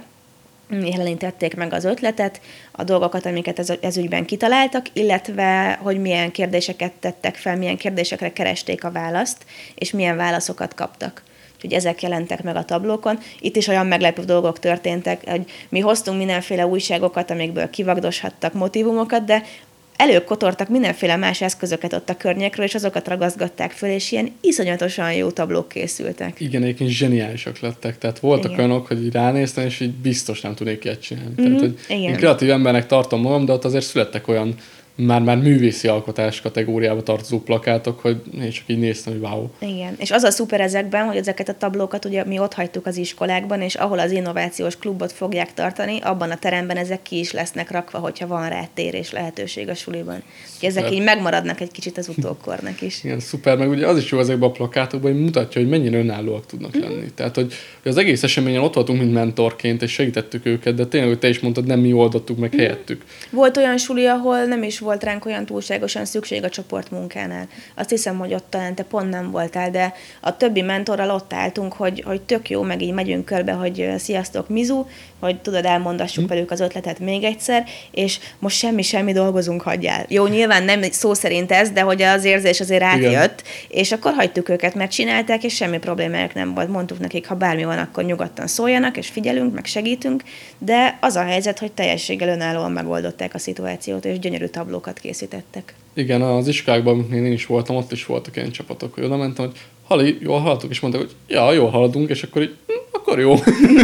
[SPEAKER 2] jelenítették meg az ötletet, a dolgokat, amiket ez, ez ügyben kitaláltak, illetve hogy milyen kérdéseket tettek fel, milyen kérdésekre keresték a választ, és milyen válaszokat kaptak. Úgyhogy ezek jelentek meg a tablókon. Itt is olyan meglepő dolgok történtek, hogy mi hoztunk mindenféle újságokat, amikből kivagdoshattak motivumokat, de előkotortak mindenféle más eszközöket ott a környékről, és azokat ragaszgatták föl, és ilyen iszonyatosan jó tablók készültek.
[SPEAKER 1] Igen, egyébként zseniálisak lettek. Tehát voltak Igen. olyanok, hogy így ránéztem, és így biztos nem tudnék ilyet csinálni. Mm-hmm. Tehát, hogy Igen. én kreatív embernek tartom magam, de ott azért születtek olyan már-már művészi alkotás kategóriába tartozó plakátok, hogy én csak így néztem, hogy wow.
[SPEAKER 2] Igen, és az a szuper ezekben, hogy ezeket a tablókat ugye mi ott hagytuk az iskolákban, és ahol az innovációs klubot fogják tartani, abban a teremben ezek ki is lesznek rakva, hogyha van rá térés lehetőség a suliban. Szuper. Ezek így megmaradnak egy kicsit az utókornak is.
[SPEAKER 1] Igen, szuper, meg ugye az is jó ezekben a plakátokban, hogy mutatja, hogy mennyire önállóak tudnak mm-hmm. lenni. Tehát, hogy, hogy az egész eseményen ott voltunk, mint mentorként, és segítettük őket, de tényleg, hogy te is mondtad, nem mi oldottuk meg mm-hmm. helyettük.
[SPEAKER 2] Volt olyan suli, ahol nem is volt ránk olyan túlságosan szükség a csoportmunkánál. Azt hiszem, hogy ott talán te pont nem voltál, de a többi mentorral ott álltunk, hogy, hogy tök jó, meg így megyünk körbe, hogy sziasztok Mizu, hogy tudod, elmondassuk hm. velük az ötletet még egyszer, és most semmi-semmi dolgozunk, hagyjál. Jó, nyilván nem szó szerint ez, de hogy az érzés azért átjött, és akkor hagytuk őket, mert csinálták, és semmi problémájuk nem volt. Mondtuk nekik, ha bármi van, akkor nyugodtan szóljanak, és figyelünk, meg segítünk, de az a helyzet, hogy teljességgel önállóan megoldották a szituációt, és gyönyörű tablókat készítettek.
[SPEAKER 1] Igen, az iskolákban, amikor én is voltam, ott is voltak ilyen csapatok, hogy oda mentem, hogy Hali, jól hallottuk, és mondták, hogy ja, jól haladunk, és akkor így, hm, akkor jó.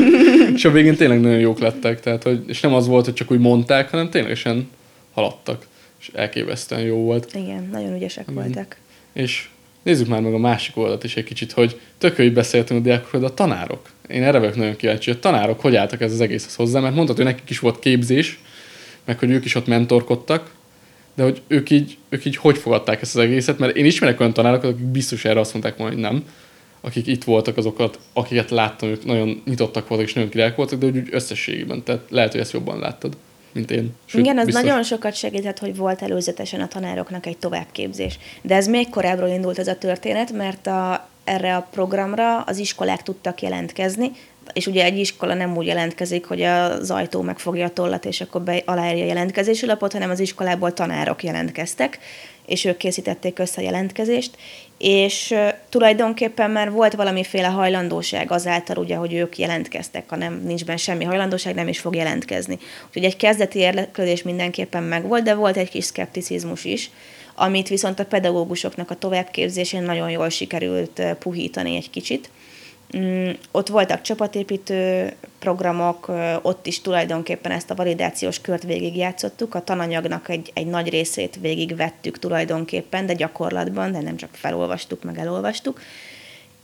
[SPEAKER 1] [LAUGHS] és a végén tényleg nagyon jók lettek, tehát, hogy, és nem az volt, hogy csak úgy mondták, hanem ténylegesen haladtak, és elképesztően jó volt.
[SPEAKER 2] Igen, nagyon ügyesek Igen. voltak.
[SPEAKER 1] És nézzük már meg a másik oldalt is egy kicsit, hogy tök hogy beszéltünk a diákokról, de a tanárok. Én erre vagyok nagyon kíváncsi, hogy a tanárok hogy álltak ez az egészhez hozzá, mert mondtad, hogy nekik is volt képzés, meg hogy ők is ott mentorkodtak, de hogy ők így, ők így hogy fogadták ezt az egészet, mert én ismerek olyan tanárokat, akik biztos erre azt mondták volna, hogy nem, akik itt voltak azokat, akiket láttam, ők nagyon nyitottak voltak és nagyon királyok voltak, de úgy, úgy összességében, tehát lehet, hogy ezt jobban láttad, mint én.
[SPEAKER 2] Sőt, Igen, az biztos. nagyon sokat segített, hogy volt előzetesen a tanároknak egy továbbképzés. De ez még korábbról indult ez a történet, mert a, erre a programra az iskolák tudtak jelentkezni, és ugye egy iskola nem úgy jelentkezik, hogy az ajtó megfogja a tollat, és akkor be, aláírja a jelentkezési lapot, hanem az iskolából tanárok jelentkeztek, és ők készítették össze a jelentkezést, és tulajdonképpen már volt valamiféle hajlandóság azáltal, ugye, hogy ők jelentkeztek, ha nem nincs benne semmi hajlandóság, nem is fog jelentkezni. Úgyhogy egy kezdeti érdeklődés mindenképpen megvolt, de volt egy kis szkepticizmus is, amit viszont a pedagógusoknak a továbbképzésén nagyon jól sikerült puhítani egy kicsit ott voltak csapatépítő programok, ott is tulajdonképpen ezt a validációs kört végigjátszottuk, a tananyagnak egy, egy nagy részét végigvettük tulajdonképpen, de gyakorlatban, de nem csak felolvastuk, meg elolvastuk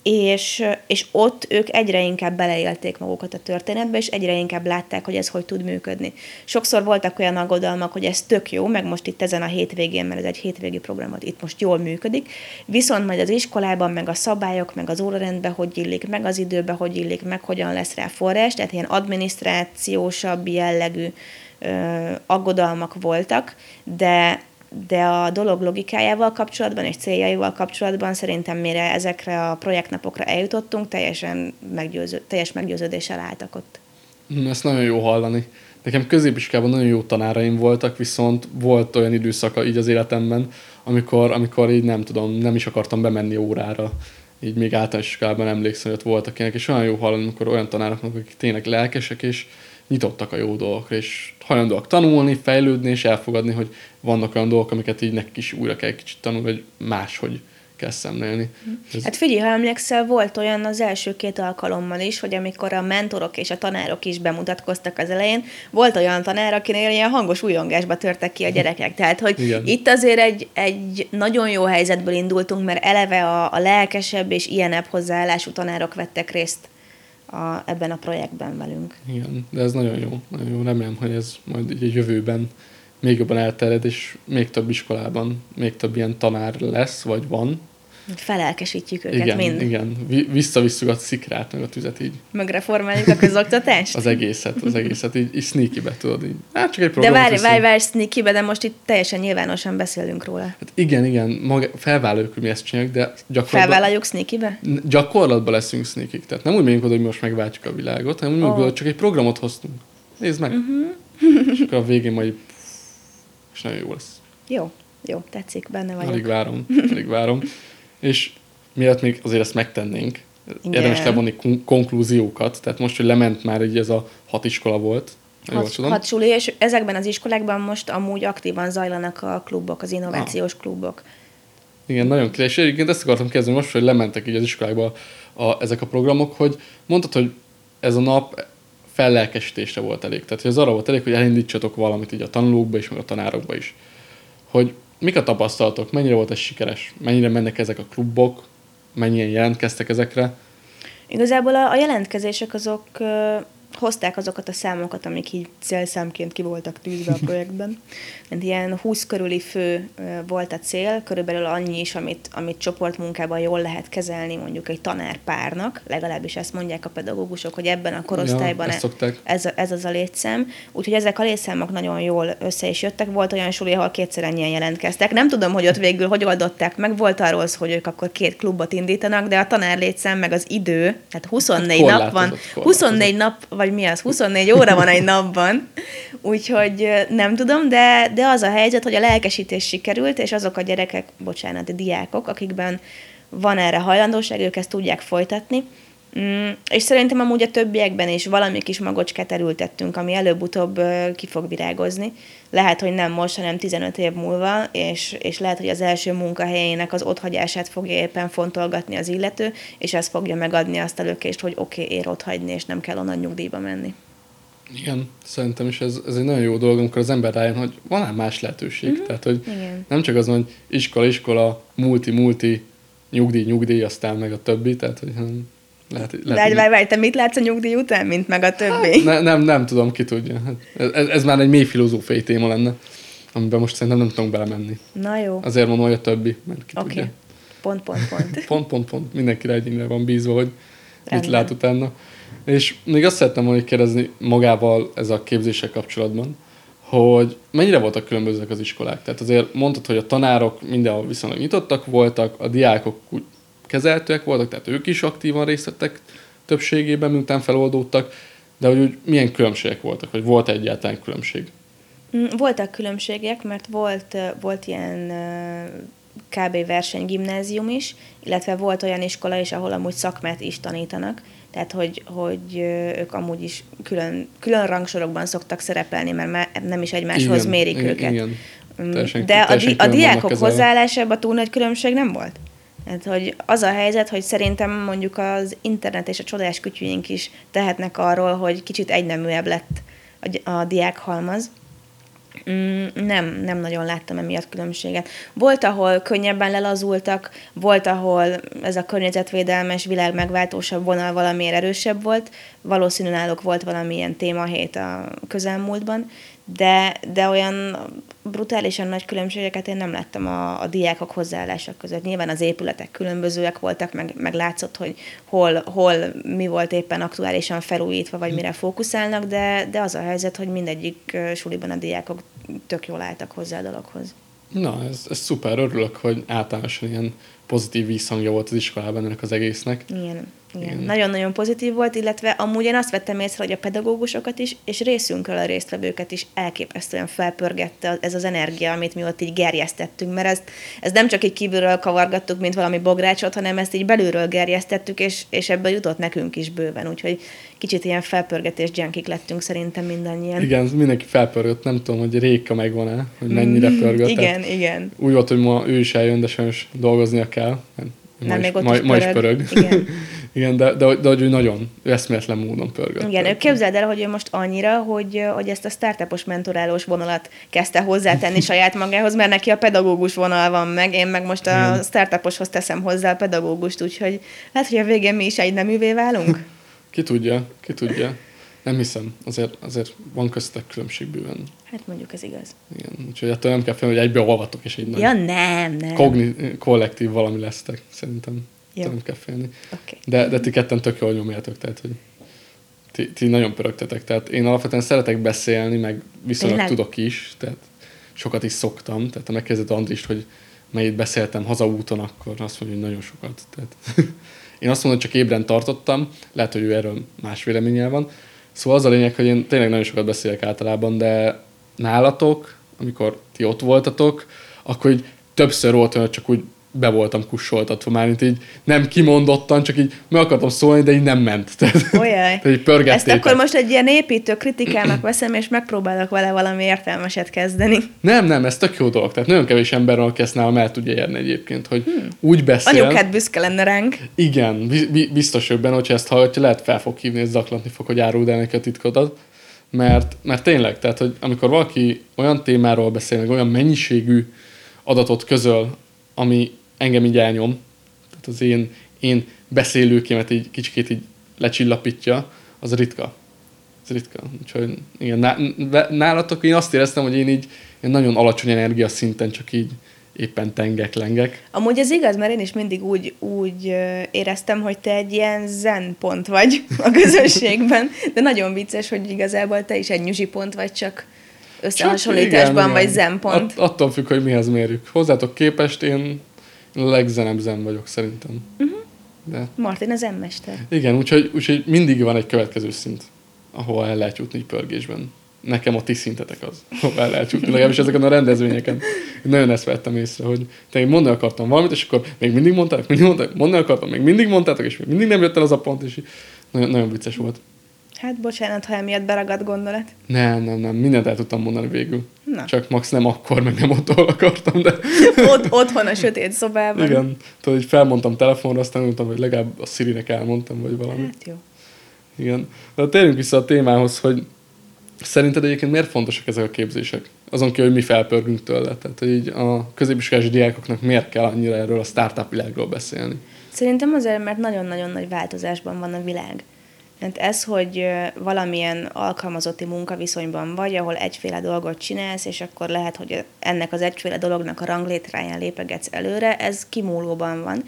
[SPEAKER 2] és, és ott ők egyre inkább beleélték magukat a történetbe, és egyre inkább látták, hogy ez hogy tud működni. Sokszor voltak olyan aggodalmak, hogy ez tök jó, meg most itt ezen a hétvégén, mert ez egy hétvégi programot itt most jól működik, viszont majd az iskolában, meg a szabályok, meg az órarendben, hogy illik, meg az időbe, hogy illik, meg hogyan lesz rá forrás, tehát ilyen adminisztrációsabb jellegű ö, aggodalmak voltak, de de a dolog logikájával kapcsolatban és céljaival kapcsolatban szerintem mire ezekre a projektnapokra eljutottunk, teljesen meggyőző, teljes meggyőződéssel álltak ott.
[SPEAKER 1] Hm, ezt nagyon jó hallani. Nekem középiskolában nagyon jó tanáraim voltak, viszont volt olyan időszaka így az életemben, amikor, amikor így nem tudom, nem is akartam bemenni órára. Így még általános iskolában emlékszem, hogy ott voltak ilyenek, és olyan jó hallani, amikor olyan tanároknak, akik tényleg lelkesek, és nyitottak a jó dolgokra, és hajlandóak tanulni, fejlődni, és elfogadni, hogy vannak olyan dolgok, amiket így nekik is újra kell kicsit tanulni, vagy máshogy kell szemlélni.
[SPEAKER 2] Ez... Hát figyelj, ha emlékszel, volt olyan az első két alkalommal is, hogy amikor a mentorok és a tanárok is bemutatkoztak az elején, volt olyan tanár, akinél ilyen hangos újongásba törtek ki a gyerekek. Tehát, hogy Igen. itt azért egy, egy nagyon jó helyzetből indultunk, mert eleve a, a lelkesebb és ilyenebb hozzáállású tanárok vettek részt a, ebben a projektben velünk.
[SPEAKER 1] Igen, de ez nagyon jó. Nagyon jó. Remélem, hogy ez majd így a jövőben még jobban elterjed, és még több iskolában, még több ilyen tanár lesz, vagy van,
[SPEAKER 2] Felelkesítjük őket
[SPEAKER 1] igen,
[SPEAKER 2] mind.
[SPEAKER 1] Igen, visszavisszük a szikrát, meg a tüzet így.
[SPEAKER 2] Megreformáljuk a közoktatást? [LAUGHS]
[SPEAKER 1] az egészet, az egészet, így, így sneaky-be tudod. Így. Hát csak egy
[SPEAKER 2] De várj, várj, várj, sneaky de most itt teljesen nyilvánosan beszélünk róla.
[SPEAKER 1] Hát igen, igen, maga, felvállaljuk, hogy mi ezt csináljuk, de
[SPEAKER 2] gyakorlatban... Felvállaljuk sneaky-be?
[SPEAKER 1] Gyakorlatban leszünk sneaky Tehát nem úgy megyünk oda, hogy most megváltjuk a világot, hanem úgy oh. hogy csak egy programot hoztunk. Nézd meg. Uh-huh. és akkor a végén majd és nagyon jó lesz.
[SPEAKER 2] Jó, jó, tetszik, benne vagyok.
[SPEAKER 1] Alig várom, alig várom. És miatt még azért ezt megtennénk, Igen. érdemes levonni konklúziókat, tehát most, hogy lement már így ez a hat iskola volt,
[SPEAKER 2] hat, hat suli, és ezekben az iskolákban most amúgy aktívan zajlanak a klubok, az innovációs ah. klubok.
[SPEAKER 1] Igen, nagyon király. És egyébként ezt akartam kezdeni most, hogy lementek így az iskolákba a, ezek a programok, hogy mondtad, hogy ez a nap fellelkesítésre volt elég. Tehát, hogy az arra volt elég, hogy elindítsatok valamit így a tanulókba is, meg a tanárokba is. Hogy mik a tapasztalatok, mennyire volt ez sikeres, mennyire mennek ezek a klubok, mennyien jelentkeztek ezekre?
[SPEAKER 2] Igazából a, a jelentkezések azok hozták azokat a számokat, amik így célszámként ki voltak tűzve a projektben. [LAUGHS] Mert ilyen 20 körüli fő volt a cél, körülbelül annyi is, amit, amit csoportmunkában jól lehet kezelni mondjuk egy tanárpárnak, legalábbis ezt mondják a pedagógusok, hogy ebben a korosztályban ja, e- ez, ez az a létszám. Úgyhogy ezek a létszámok nagyon jól össze is jöttek. Volt olyan suli, ahol kétszer ennyien jelentkeztek. Nem tudom, hogy ott végül hogy oldották meg. Volt arról szó, hogy ők akkor két klubot indítanak, de a tanár létszám meg az idő, tehát 24 hát nap van. 24 nap, vagy mi az, 24 óra van egy napban, úgyhogy nem tudom, de, de az a helyzet, hogy a lelkesítés sikerült, és azok a gyerekek, bocsánat, a diákok, akikben van erre hajlandóság, ők ezt tudják folytatni, Mm, és szerintem amúgy a többiekben is valami kis magocskát erültettünk, ami előbb-utóbb ki fog virágozni. Lehet, hogy nem most, hanem 15 év múlva, és, és lehet, hogy az első munkahelyének az otthagyását fogja éppen fontolgatni az illető, és ez fogja megadni azt a lökést, hogy oké, okay, ér otthagyni, és nem kell onnan nyugdíjba menni.
[SPEAKER 1] Igen, szerintem is ez, ez egy nagyon jó dolog, amikor az ember rájön, hogy van ám más lehetőség. Uh-huh. Tehát, hogy Igen. nem csak az, hogy iskola, iskola, multi, multi, nyugdíj, nyugdíj, aztán meg a többi, tehát, hogy
[SPEAKER 2] lehet, lehet, várj, várj, várj, te mit látsz a nyugdíj után, mint meg a többi? Hát,
[SPEAKER 1] ne, nem, nem tudom, ki tudja. Ez, ez már egy mély filozófiai téma lenne. amiben most szerintem nem tudunk belemenni.
[SPEAKER 2] Na jó.
[SPEAKER 1] Azért mondom, hogy a többi, mert ki
[SPEAKER 2] Oké.
[SPEAKER 1] tudja.
[SPEAKER 2] Pont, pont, pont. [LAUGHS]
[SPEAKER 1] Pont, pont, pont. Mindenkire egyénre van bízva, hogy mit
[SPEAKER 2] Rendben.
[SPEAKER 1] lát utána. És még azt szerettem volna kérdezni magával ez a képzéssel kapcsolatban, hogy mennyire voltak különbözőek az iskolák? Tehát azért mondtad, hogy a tanárok mindenhol viszonylag nyitottak voltak, a diákok úgy kezeltőek voltak, tehát ők is aktívan részt vettek többségében, miután feloldódtak, de hogy úgy milyen különbségek voltak, hogy volt egyáltalán különbség?
[SPEAKER 2] Mm, Voltak különbségek, mert volt, volt ilyen kb. versenygimnázium is, illetve volt olyan iskola is, ahol amúgy szakmát is tanítanak, tehát hogy, hogy ők amúgy is külön, külön rangsorokban szoktak szerepelni, mert má- nem is egymáshoz
[SPEAKER 1] Igen,
[SPEAKER 2] mérik
[SPEAKER 1] igen,
[SPEAKER 2] őket.
[SPEAKER 1] igen.
[SPEAKER 2] Mm,
[SPEAKER 1] Teljesen-
[SPEAKER 2] De a,
[SPEAKER 1] teljesen
[SPEAKER 2] di- a
[SPEAKER 1] külön vannak
[SPEAKER 2] diákok hozzáállásában túl nagy különbség nem volt. Tehát, hogy az a helyzet, hogy szerintem mondjuk az internet és a csodás kütyűink is tehetnek arról, hogy kicsit egyneműebb lett a, a diák halmaz. Mm, nem, nem nagyon láttam emiatt különbséget. Volt, ahol könnyebben lelazultak, volt, ahol ez a környezetvédelmes, világ megváltósabb vonal valamiért erősebb volt, valószínűleg náluk volt valamilyen témahét a közelmúltban, de, de olyan brutálisan nagy különbségeket én nem láttam a, a diákok hozzáállása között. Nyilván az épületek különbözőek voltak, meg, meg látszott, hogy hol, hol mi volt éppen aktuálisan felújítva, vagy mire fókuszálnak, de, de az a helyzet, hogy mindegyik suliban a diákok tök jól álltak hozzá a dologhoz.
[SPEAKER 1] Na, ez, ez szuper, örülök, hogy általánosan ilyen pozitív visszhangja volt az iskolában ennek az egésznek.
[SPEAKER 2] Igen, igen.
[SPEAKER 1] Igen.
[SPEAKER 2] Nagyon-nagyon pozitív volt, illetve amúgy én azt vettem észre, hogy a pedagógusokat is, és részünkről a résztvevőket is elképesztően felpörgette ez az energia, amit mi ott így gerjesztettünk, mert ezt, ez nem csak így kívülről kavargattuk, mint valami bográcsot, hanem ezt így belülről gerjesztettük, és, és ebből jutott nekünk is bőven, úgyhogy kicsit ilyen felpörgetés junkik lettünk szerintem mindannyian.
[SPEAKER 1] Igen, mindenki felpörgött, nem tudom, hogy Réka megvan-e, hogy mennyire pörgött.
[SPEAKER 2] Igen, igen.
[SPEAKER 1] Úgy volt, hogy ma ő is eljön, de sajnos dolgoznia kell. Ma
[SPEAKER 2] Nem,
[SPEAKER 1] is,
[SPEAKER 2] még ott
[SPEAKER 1] ma,
[SPEAKER 2] is
[SPEAKER 1] ma is
[SPEAKER 2] pörög. Igen. [LAUGHS]
[SPEAKER 1] Igen, de, de, de, hogy ő nagyon, eszméletlen módon pörgött.
[SPEAKER 2] Igen, ő képzeld el, hogy ő most annyira, hogy, hogy ezt a startupos mentorálós vonalat kezdte hozzátenni [LAUGHS] saját magához, mert neki a pedagógus vonal van meg, én meg most a
[SPEAKER 1] Igen.
[SPEAKER 2] startuposhoz teszem hozzá a pedagógust, úgyhogy lehet, hogy a végén mi is egy neművé válunk.
[SPEAKER 1] Ki tudja, ki tudja. Nem hiszem, azért, azért van köztetek különbség bőven.
[SPEAKER 2] Hát mondjuk ez igaz.
[SPEAKER 1] Igen, úgyhogy attól nem kell félni, hogy egybe olvatok, és egy
[SPEAKER 2] Ja, nem, nem.
[SPEAKER 1] kogni, kollektív valami lesztek, szerintem.
[SPEAKER 2] Jó.
[SPEAKER 1] Nem kell félni.
[SPEAKER 2] Oké.
[SPEAKER 1] De, de ti ketten tök jól nyomjátok, tehát hogy ti, ti nagyon pörögtetek. Tehát én alapvetően szeretek beszélni, meg viszonylag
[SPEAKER 2] Tényleg?
[SPEAKER 1] tudok is, tehát sokat is szoktam. Tehát ha megkezdett Andrist, hogy melyit beszéltem hazaúton, akkor azt mondja, hogy nagyon sokat. Tehát [LAUGHS] én azt mondom, hogy csak ébren tartottam, lehet, hogy ő erről más véleménye van. Szóval az a lényeg, hogy én tényleg nagyon sokat beszélek általában, de nálatok, amikor ti ott voltatok, akkor így többször volt olyan, csak úgy be voltam kussoltatva már, mint így nem kimondottan, csak így meg akartam szólni, de így nem ment. [LAUGHS] Tehát,
[SPEAKER 2] Olyaj.
[SPEAKER 1] tehát így pörgettétek.
[SPEAKER 2] Ezt akkor most egy ilyen építő kritikának veszem, és megpróbálok vele valami értelmeset kezdeni.
[SPEAKER 1] Nem, nem, ez tök jó dolog. Tehát nagyon kevés ember van, aki ezt nálam el tudja érni egyébként, hogy hmm. úgy beszél.
[SPEAKER 2] Anyukád büszke lenne ránk.
[SPEAKER 1] Igen, bi- bi- biztos benne, hogyha ezt hallgatja, lehet fel fog hívni, és zaklatni fog, hogy áruld el neki a titkodat. Mert, mert tényleg, tehát, hogy amikor valaki olyan témáról beszél, meg olyan mennyiségű adatot közöl, ami engem így elnyom, tehát az én, én beszélőkémet így kicsikét így lecsillapítja, az ritka. Ez ritka. Úgyhogy igen, ná- nálatok én azt éreztem, hogy én így én nagyon alacsony energia szinten csak így éppen tengek-lengek.
[SPEAKER 2] Amúgy ez igaz, mert én is mindig úgy, úgy éreztem, hogy te egy ilyen zen pont vagy a közösségben, de nagyon vicces, hogy igazából te is egy nyusi pont vagy, csak összehasonlításban
[SPEAKER 1] igen,
[SPEAKER 2] vagy
[SPEAKER 1] igen.
[SPEAKER 2] zen pont.
[SPEAKER 1] At- attól függ, hogy mihez mérjük. Hozzátok képest én a legzenebb zen vagyok szerintem. Uh-huh. De
[SPEAKER 2] Martin az emmester.
[SPEAKER 1] igen, úgyhogy, úgyhogy mindig van egy következő szint, ahol el lehet jutni pörgésben. Nekem a ti szintetek az, ahol el lehet jutni, legalábbis ezeken a rendezvényeken. Én nagyon ezt vettem észre, hogy te én mondani akartam valamit, és akkor még mindig mondták, mindig mondták, mondani akartam, még mindig mondtátok, és még mindig nem jött el az a pont, és nagyon, nagyon vicces volt.
[SPEAKER 2] Hát bocsánat, ha emiatt beragadt gondolat.
[SPEAKER 1] Nem, nem, nem, mindent el tudtam mondani végül.
[SPEAKER 2] Na.
[SPEAKER 1] Csak max nem akkor, meg nem ott, ahol akartam, de [LAUGHS]
[SPEAKER 2] Ott, otthon a sötét szobában.
[SPEAKER 1] igen. Tudod, hogy felmondtam telefonra, aztán mondtam, hogy legalább a Sirinek elmondtam, vagy valami.
[SPEAKER 2] Hát jó.
[SPEAKER 1] Igen. De térjünk vissza a témához, hogy szerinted egyébként miért fontosak ezek a képzések? Azon kívül, hogy mi felpörgünk tőle. Tehát, hogy így a középiskolás diákoknak miért kell annyira erről a startup világról beszélni?
[SPEAKER 2] Szerintem azért, mert nagyon-nagyon nagy változásban van a világ. Hát ez, hogy valamilyen alkalmazotti munkaviszonyban vagy, ahol egyféle dolgot csinálsz, és akkor lehet, hogy ennek az egyféle dolognak a ranglétráján lépegetsz előre, ez kimúlóban van.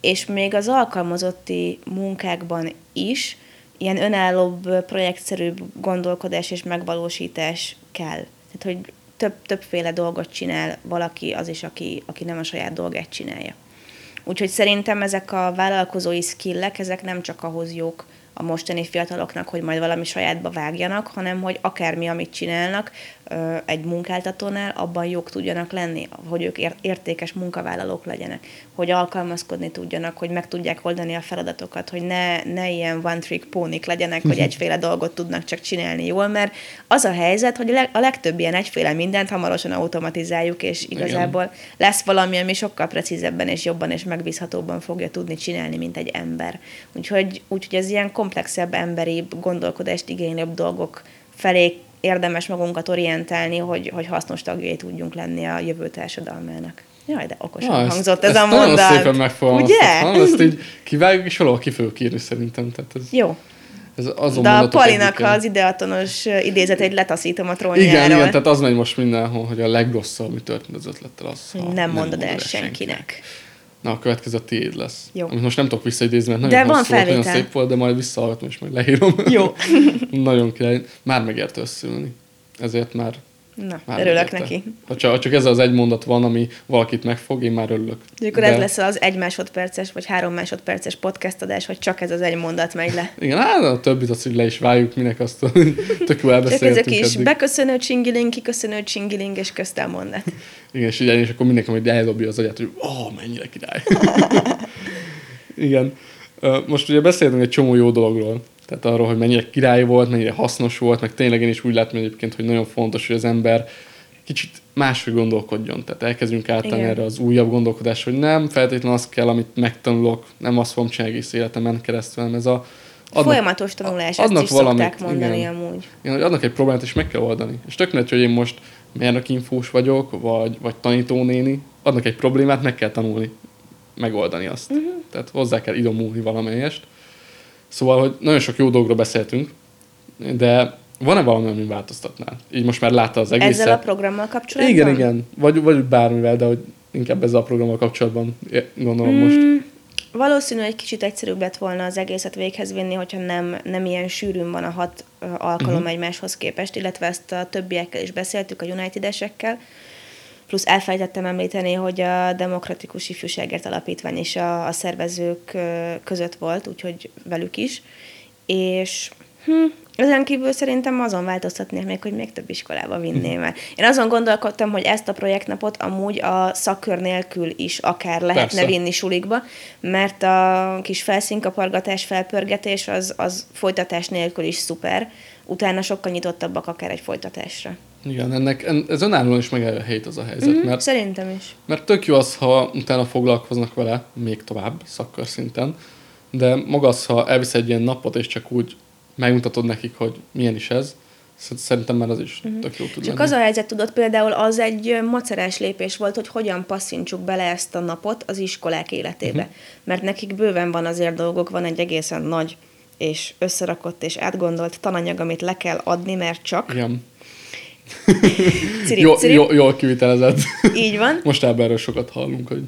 [SPEAKER 2] És még az alkalmazotti munkákban is ilyen önállóbb, projektszerűbb gondolkodás és megvalósítás kell. Tehát, hogy több, többféle dolgot csinál valaki, az is, aki, aki nem a saját dolgát csinálja. Úgyhogy szerintem ezek a vállalkozói skillek, ezek nem csak ahhoz jók, a mostani fiataloknak, hogy majd valami sajátba vágjanak, hanem hogy akármi, amit csinálnak egy munkáltatónál, abban jók tudjanak lenni, hogy ők értékes munkavállalók legyenek, hogy alkalmazkodni tudjanak, hogy meg tudják oldani a feladatokat, hogy ne, ne ilyen one-trick pónik legyenek, hogy egyféle dolgot tudnak csak csinálni jól, mert az a helyzet, hogy a legtöbb ilyen egyféle mindent hamarosan automatizáljuk, és igazából Igen. lesz valami, ami sokkal precízebben és jobban és megbízhatóbban fogja tudni csinálni, mint egy ember. Úgyhogy, úgyhogy ez ilyen komplexebb, emberi gondolkodást igénylőbb dolgok felé érdemes magunkat orientálni, hogy, hogy hasznos tagjai tudjunk lenni a jövő társadalmának. Jaj, de okosan Na, hangzott ez ezt a mondat. Nagyon
[SPEAKER 1] szépen megfogalmaztad. Ugye? Ezt így kivágjuk, és valahol ki fogjuk írni szerintem. Tehát ez...
[SPEAKER 2] Jó, ez azon De a Palinak az ideatonos idézetét letaszítom a trónjáról.
[SPEAKER 1] Igen, igen, tehát az megy most mindenhol, hogy a legrosszabb, ami történt az ötlettel, az,
[SPEAKER 2] nem, nem mondod el senkinek. senkinek.
[SPEAKER 1] Na, a következő a tiéd lesz. Jó. Amit most nem tudok visszaidézni, mert nagyon de van volt, nagyon szép volt, de majd visszahallgatom, és majd leírom.
[SPEAKER 2] Jó. [LAUGHS]
[SPEAKER 1] nagyon király. Már megért összülni. Ezért már
[SPEAKER 2] Na, már örülök érte. neki.
[SPEAKER 1] Ha csak, csak ez az egy mondat van, ami valakit megfog, én már örülök.
[SPEAKER 2] De akkor De... ez lesz az egy másodperces, vagy három másodperces podcast adás, hogy csak ez az egy mondat megy le.
[SPEAKER 1] Igen, hát a többit azt, hogy le is váljuk, minek azt [LAUGHS] tök jó
[SPEAKER 2] elbeszéltünk Csak ezek is eddig. beköszönő csingiling, kiköszönő csingiling, és köztel mondat.
[SPEAKER 1] Igen, és, ugye, és akkor mindenki majd eldobja az agyát, hogy ó, oh, mennyire király. [LAUGHS] Igen. Most ugye beszéltünk egy csomó jó dologról. Tehát arról, hogy mennyire király volt, mennyire hasznos volt, meg tényleg én is úgy látom egyébként, hogy nagyon fontos, hogy az ember kicsit máshogy gondolkodjon. Tehát elkezdjünk átállni erre az újabb gondolkodás, hogy nem feltétlenül az kell, amit megtanulok, nem azt fogom csinálni egész életemen keresztül, hanem ez a
[SPEAKER 2] adnak, Folyamatos tanulás, adnak ezt is valamit, szokták mondani igen, amúgy.
[SPEAKER 1] Igen, hogy adnak egy problémát, és meg kell oldani. És tök hogy én most mérnökinfós vagyok, vagy, vagy tanítónéni, adnak egy problémát, meg kell tanulni, megoldani azt. Uh-huh. Tehát hozzá kell idomulni valamelyest. Szóval, hogy nagyon sok jó dologról beszéltünk, de van-e valami, ami változtatnál? Így most már látta az egészet.
[SPEAKER 2] Ezzel a programmal kapcsolatban?
[SPEAKER 1] Igen, igen. Vagy, vagy bármivel, de hogy inkább ezzel a programmal kapcsolatban gondolom mm, most.
[SPEAKER 2] Valószínű, egy kicsit egyszerűbb lett volna az egészet véghez vinni, hogyha nem, nem ilyen sűrűn van a hat alkalom uh-huh. egymáshoz képest, illetve ezt a többiekkel is beszéltük, a United-esekkel. Plusz elfelejtettem említeni, hogy a Demokratikus Ifjúságért Alapítvány is a, a szervezők között volt, úgyhogy velük is. És hm, ezen kívül szerintem azon változtatnék még, hogy még több iskolába vinném el. Én azon gondolkodtam, hogy ezt a projektnapot amúgy a szakkör nélkül is akár lehetne Persze. vinni sulikba, mert a kis felszínkapargatás, felpörgetés az, az folytatás nélkül is szuper. Utána sokkal nyitottabbak akár egy folytatásra.
[SPEAKER 1] Igen, ennek, ez önállóan is megállja az a helyzet. Mm,
[SPEAKER 2] mert, szerintem is.
[SPEAKER 1] Mert tök jó az, ha utána foglalkoznak vele még tovább, szakkör szinten, de maga az, ha elvisz egy ilyen napot, és csak úgy megmutatod nekik, hogy milyen is ez, Szerintem már az is uh-huh. tök jó tud
[SPEAKER 2] Csak lenni. az a helyzet, tudod, például az egy macerás lépés volt, hogy hogyan passzintsuk bele ezt a napot az iskolák életébe. Uh-huh. Mert nekik bőven van azért dolgok, van egy egészen nagy és összerakott és átgondolt tananyag, amit le kell adni, mert csak.
[SPEAKER 1] Igen. Cirip, jó, cirip. Jó, jól kivitelezett.
[SPEAKER 2] Így van. [LAUGHS]
[SPEAKER 1] Most erről sokat hallunk, hogy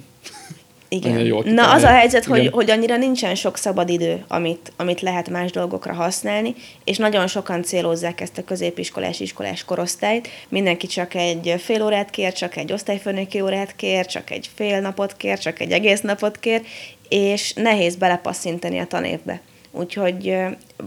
[SPEAKER 2] igen. Jól Na az a helyzet, hogy, hogy annyira nincsen sok szabad idő, amit, amit lehet más dolgokra használni, és nagyon sokan célozzák ezt a középiskolás, iskolás korosztályt. Mindenki csak egy fél órát kér, csak egy osztályfőnöki órát kér, csak egy fél napot kér, csak egy egész napot kér, és nehéz belepasszintani a tanévbe. Úgyhogy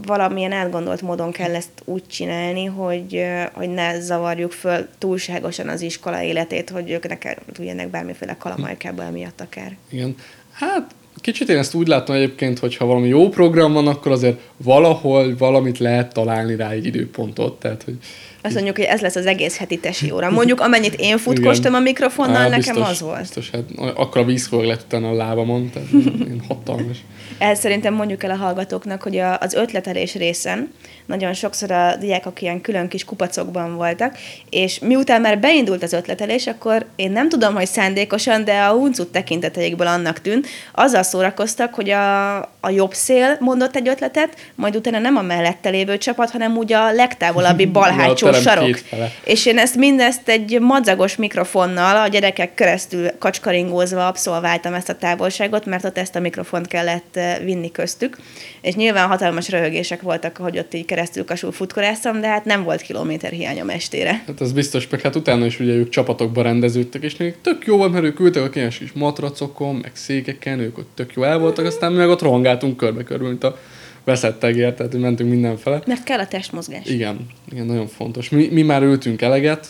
[SPEAKER 2] valamilyen elgondolt módon kell ezt úgy csinálni, hogy, hogy ne zavarjuk föl túlságosan az iskola életét, hogy ők ne tudjanak bármiféle kalamajkába emiatt akár.
[SPEAKER 1] Igen. Hát kicsit én ezt úgy látom egyébként, hogy ha valami jó program van, akkor azért valahol valamit lehet találni rá egy időpontot. Tehát, hogy
[SPEAKER 2] azt mondjuk, hogy ez lesz az egész heti tesi óra. Mondjuk, amennyit én futkostam a mikrofonnal, Á, biztos, nekem az volt.
[SPEAKER 1] Biztos, hát akkor a vízkóg lett utána a lábamon, tehát én hatalmas.
[SPEAKER 2] Ehhez szerintem mondjuk el a hallgatóknak, hogy a, az ötletelés részen nagyon sokszor a diákok ilyen külön kis kupacokban voltak, és miután már beindult az ötletelés, akkor én nem tudom, hogy szándékosan, de a huncut tekinteteikből annak tűnt, azzal szórakoztak, hogy a, a jobb szél mondott egy ötletet, majd utána nem a mellette lévő csapat, hanem úgy a legtávolabbi [LAUGHS] bal hátsó sarok. És én ezt mindezt egy madzagos mikrofonnal a gyerekek keresztül kacskaringózva abszolváltam ezt a távolságot, mert ott ezt a mikrofont kellett eh, vinni köztük. És nyilván hatalmas röhögések voltak, hogy ott így keresztül kasul futkoráztam, de hát nem volt kilométer hiányom estére.
[SPEAKER 1] Hát az biztos, meg hát utána is ugye ők csapatokba rendeződtek, és még tök jó volt, mert ők ültek a kényes kis matracokon, meg székeken, ők ott tök jó el voltak, aztán mi meg ott rohangáltunk körbe-körbe, mint a veszett tegér, tehát mentünk mindenfele.
[SPEAKER 2] Mert kell a testmozgás.
[SPEAKER 1] Igen, igen, nagyon fontos. Mi, mi már ültünk eleget,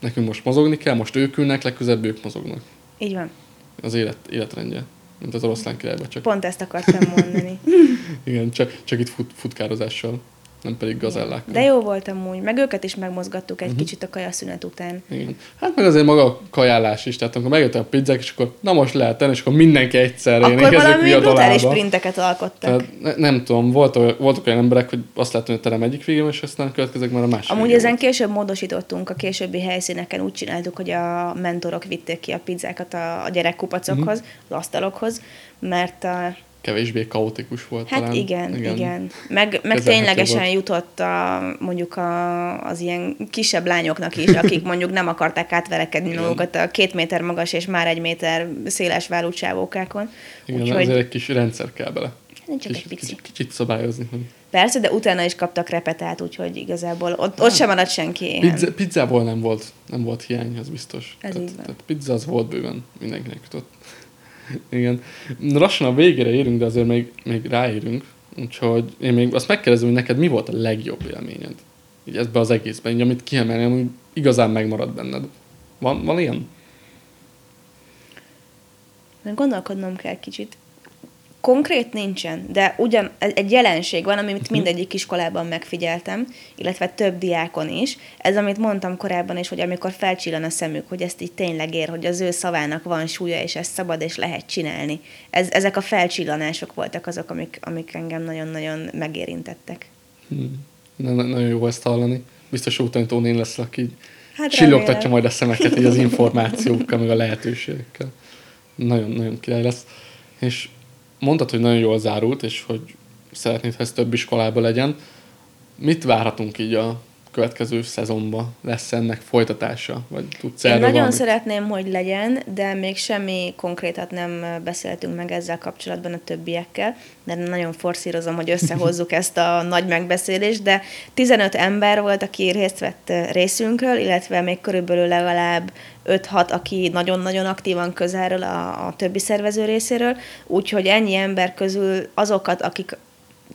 [SPEAKER 1] nekünk most mozogni kell, most ők ülnek, legközelebb ők mozognak.
[SPEAKER 2] Így van.
[SPEAKER 1] Az élet, életrendje, mint az oroszlán királyban.
[SPEAKER 2] Csak... Pont ezt akartam mondani. [LAUGHS]
[SPEAKER 1] igen, csak, csak itt fut, futkározással nem pedig gazellák.
[SPEAKER 2] De jó volt amúgy, meg őket is megmozgattuk egy uh-huh. kicsit a kajaszünet után.
[SPEAKER 1] Igen. Hát meg azért maga a kajálás is, tehát amikor megjöttek a pizzák, és akkor na most lehet tenni, és akkor mindenki egyszerre
[SPEAKER 2] Akkor valami brutális sprinteket alkottak.
[SPEAKER 1] Tehát ne, nem tudom, volt, voltak olyan emberek, hogy azt látom, hogy a terem egyik végén, és aztán következik már a másik
[SPEAKER 2] Amúgy ezen volt. később módosítottunk a későbbi helyszíneken, úgy csináltuk, hogy a mentorok vitték ki a pizzákat a, a gyerekkupacokhoz, uh-huh. az asztalokhoz, mert a
[SPEAKER 1] kevésbé kaotikus volt
[SPEAKER 2] hát
[SPEAKER 1] talán.
[SPEAKER 2] igen, igen. igen. Meg, meg ténylegesen volt. jutott a, mondjuk a, az ilyen kisebb lányoknak is, akik mondjuk nem akarták átverekedni magukat a két méter magas és már egy méter széles vállú csávókákon.
[SPEAKER 1] Igen, Úgyhogy... azért egy kis rendszer kell bele.
[SPEAKER 2] Hát csak kicsit, egy pici.
[SPEAKER 1] Kicsit, kicsit szabályozni.
[SPEAKER 2] Persze, de utána is kaptak repetát, úgyhogy igazából ott, hát, ott sem maradt senki éhen.
[SPEAKER 1] Pizza, pizzából nem volt, nem volt hiány, az biztos. Ez tehát, tehát pizza az volt bőven, mindenkinek jutott. Igen. Lassan a végére érünk, de azért még, még ráérünk. Úgyhogy én még azt megkérdezem, hogy neked mi volt a legjobb élményed? Így ebbe az egészben, így amit kiemelni, hogy igazán megmarad benned. Van, van ilyen?
[SPEAKER 2] Gondolkodnom kell kicsit. Konkrét nincsen, de ugyan egy jelenség van, amit mhm. mindegyik iskolában megfigyeltem, illetve több diákon is. Ez, amit mondtam korábban is, hogy amikor felcsillan a szemük, hogy ezt így tényleg ér, hogy az ő szavának van súlya, és ezt szabad és lehet csinálni. Ez, ezek a felcsillanások voltak azok, amik, amik engem nagyon-nagyon megérintettek.
[SPEAKER 1] Hmm. Na, nagyon jó ezt hallani. Biztos utánítón én lesz, aki hát csillogtatja majd a szemeket így az [LAUGHS] információkkal, meg a lehetőségekkel. Nagyon-nagyon király lesz. És mondtad, hogy nagyon jól zárult, és hogy szeretnéd, hogy ez több iskolában legyen. Mit várhatunk így a következő szezonban? Lesz ennek folytatása? Vagy tudsz
[SPEAKER 2] Én nagyon valamit? szeretném, hogy legyen, de még semmi konkrétat nem beszéltünk meg ezzel kapcsolatban a többiekkel, de nagyon forszírozom, hogy összehozzuk [LAUGHS] ezt a nagy megbeszélést, de 15 ember volt, aki részt vett részünkről, illetve még körülbelül legalább 5-6, aki nagyon-nagyon aktívan közelről a, a többi szervező részéről, úgyhogy ennyi ember közül azokat, akik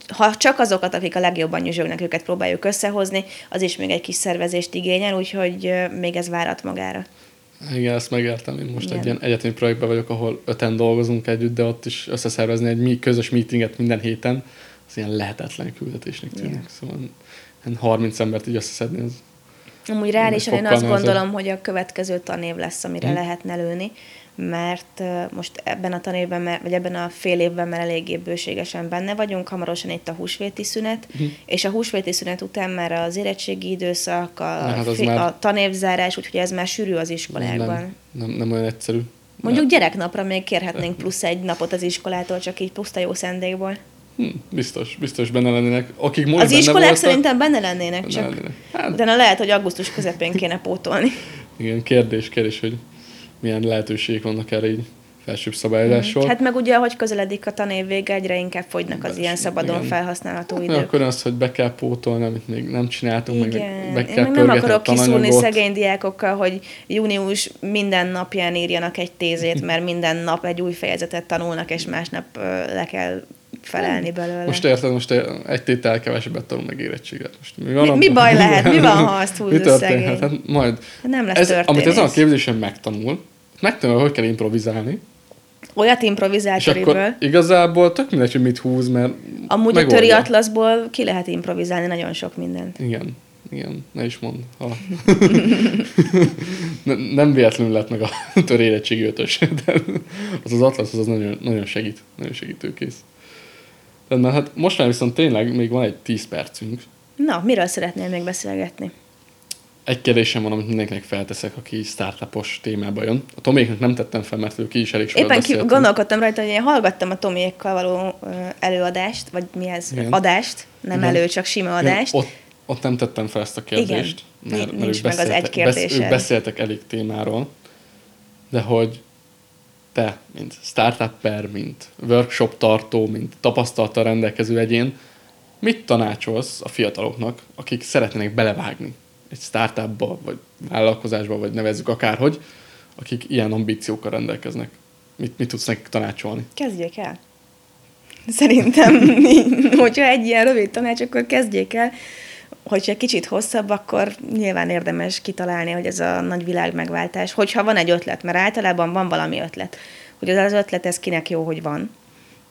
[SPEAKER 2] ha csak azokat, akik a legjobban nyüzsögnek, őket próbáljuk összehozni, az is még egy kis szervezést igényel, úgyhogy még ez várat magára.
[SPEAKER 1] Igen, ezt megértem. Én most Igen. egy ilyen egyetemi projektben vagyok, ahol öten dolgozunk együtt, de ott is összeszervezni egy közös meetinget minden héten, az ilyen lehetetlen küldetésnek tűnik. Igen. Szóval 30 embert így összeszedni, az
[SPEAKER 2] Amúgy reálisan én azt gondolom, hogy a következő tanév lesz, amire hmm. lehetne lőni, mert most ebben a tanévben, vagy ebben a fél évben már eléggé bőségesen benne vagyunk, hamarosan itt a húsvéti szünet, hmm. és a húsvéti szünet után már az érettségi időszak, a, hát fél, már... a tanévzárás, úgyhogy ez már sűrű az iskolákban.
[SPEAKER 1] Nem, nem, nem olyan egyszerű.
[SPEAKER 2] Mondjuk gyereknapra még kérhetnénk plusz egy napot az iskolától, csak így puszta jó szendékból.
[SPEAKER 1] Hm, biztos, biztos benne lennének. Akik
[SPEAKER 2] most Az benne iskolák voltak, szerintem benne lennének, benne csak lennének. Hát, utána lehet, hogy augusztus közepén kéne pótolni. [LAUGHS]
[SPEAKER 1] Igen, kérdés, kérdés, hogy milyen lehetőségek vannak erre így felsőbb szabályozásról.
[SPEAKER 2] Mm. Hát meg ugye, ahogy közeledik a tanév vége, egyre inkább fogynak az ilyen szabadon igen. felhasználható idők.
[SPEAKER 1] Akkor az, hogy be kell pótolni, amit még nem csináltunk, igen. meg be kell
[SPEAKER 2] Én nem akarok kiszúrni szegény diákokkal, hogy június minden napján írjanak egy tézét, mert minden nap egy új fejezetet tanulnak, és másnap le kell felelni belőle.
[SPEAKER 1] Most érted, most egy tétel kevesebbet tanul meg érettséget. Most
[SPEAKER 2] mi, van mi, mi baj [LAUGHS] lehet? Mi van, ha azt húzza szegény?
[SPEAKER 1] Hát, majd.
[SPEAKER 2] Nem lesz
[SPEAKER 1] ez,
[SPEAKER 2] történés.
[SPEAKER 1] Amit ezen a képzésen megtanul, megtanul, hogy kell improvizálni.
[SPEAKER 2] Olyat improvizált És
[SPEAKER 1] akkor igazából tök mindegy, hogy mit húz, mert
[SPEAKER 2] Amúgy megoldja. a töri atlaszból ki lehet improvizálni nagyon sok mindent.
[SPEAKER 1] Igen. Igen, ne is mond. Ha. [LAUGHS] nem véletlenül lett meg a [LAUGHS] törérettségi ötös, de az az atlasz az, az nagyon, nagyon segít, nagyon segítőkész. Rendben, hát most már viszont tényleg még van egy 10 percünk.
[SPEAKER 2] Na, miről szeretnél még beszélgetni?
[SPEAKER 1] egy kérdésem van, amit mindenkinek felteszek, aki startupos témába jön. A Toméknak nem tettem fel, mert ők is elég sokat
[SPEAKER 2] Éppen ki, gondolkodtam rajta, hogy én hallgattam a Tomiékkal való előadást, vagy mi ez?
[SPEAKER 1] Igen.
[SPEAKER 2] Adást, nem
[SPEAKER 1] Igen.
[SPEAKER 2] elő, csak sima
[SPEAKER 1] Igen,
[SPEAKER 2] adást.
[SPEAKER 1] ott, ott nem tettem fel ezt a kérdést.
[SPEAKER 2] Igen.
[SPEAKER 1] Mert, mert
[SPEAKER 2] Nincs
[SPEAKER 1] ők
[SPEAKER 2] meg az egy
[SPEAKER 1] beszéltek-
[SPEAKER 2] kérdésed.
[SPEAKER 1] ők beszéltek elég témáról, de hogy te, mint startupper, mint workshop tartó, mint tapasztalattal rendelkező egyén, mit tanácsolsz a fiataloknak, akik szeretnének belevágni egy startupba, vagy vállalkozásba, vagy nevezzük akárhogy, akik ilyen ambíciókkal rendelkeznek? Mit, mit tudsz nekik tanácsolni?
[SPEAKER 2] Kezdjék el. Szerintem, [LAUGHS] hogyha egy ilyen rövid tanács, akkor kezdjék el. Hogyha egy kicsit hosszabb, akkor nyilván érdemes kitalálni, hogy ez a nagy világ megváltás. Hogyha van egy ötlet, mert általában van valami ötlet. Hogy az az ötlet, ez kinek jó, hogy van.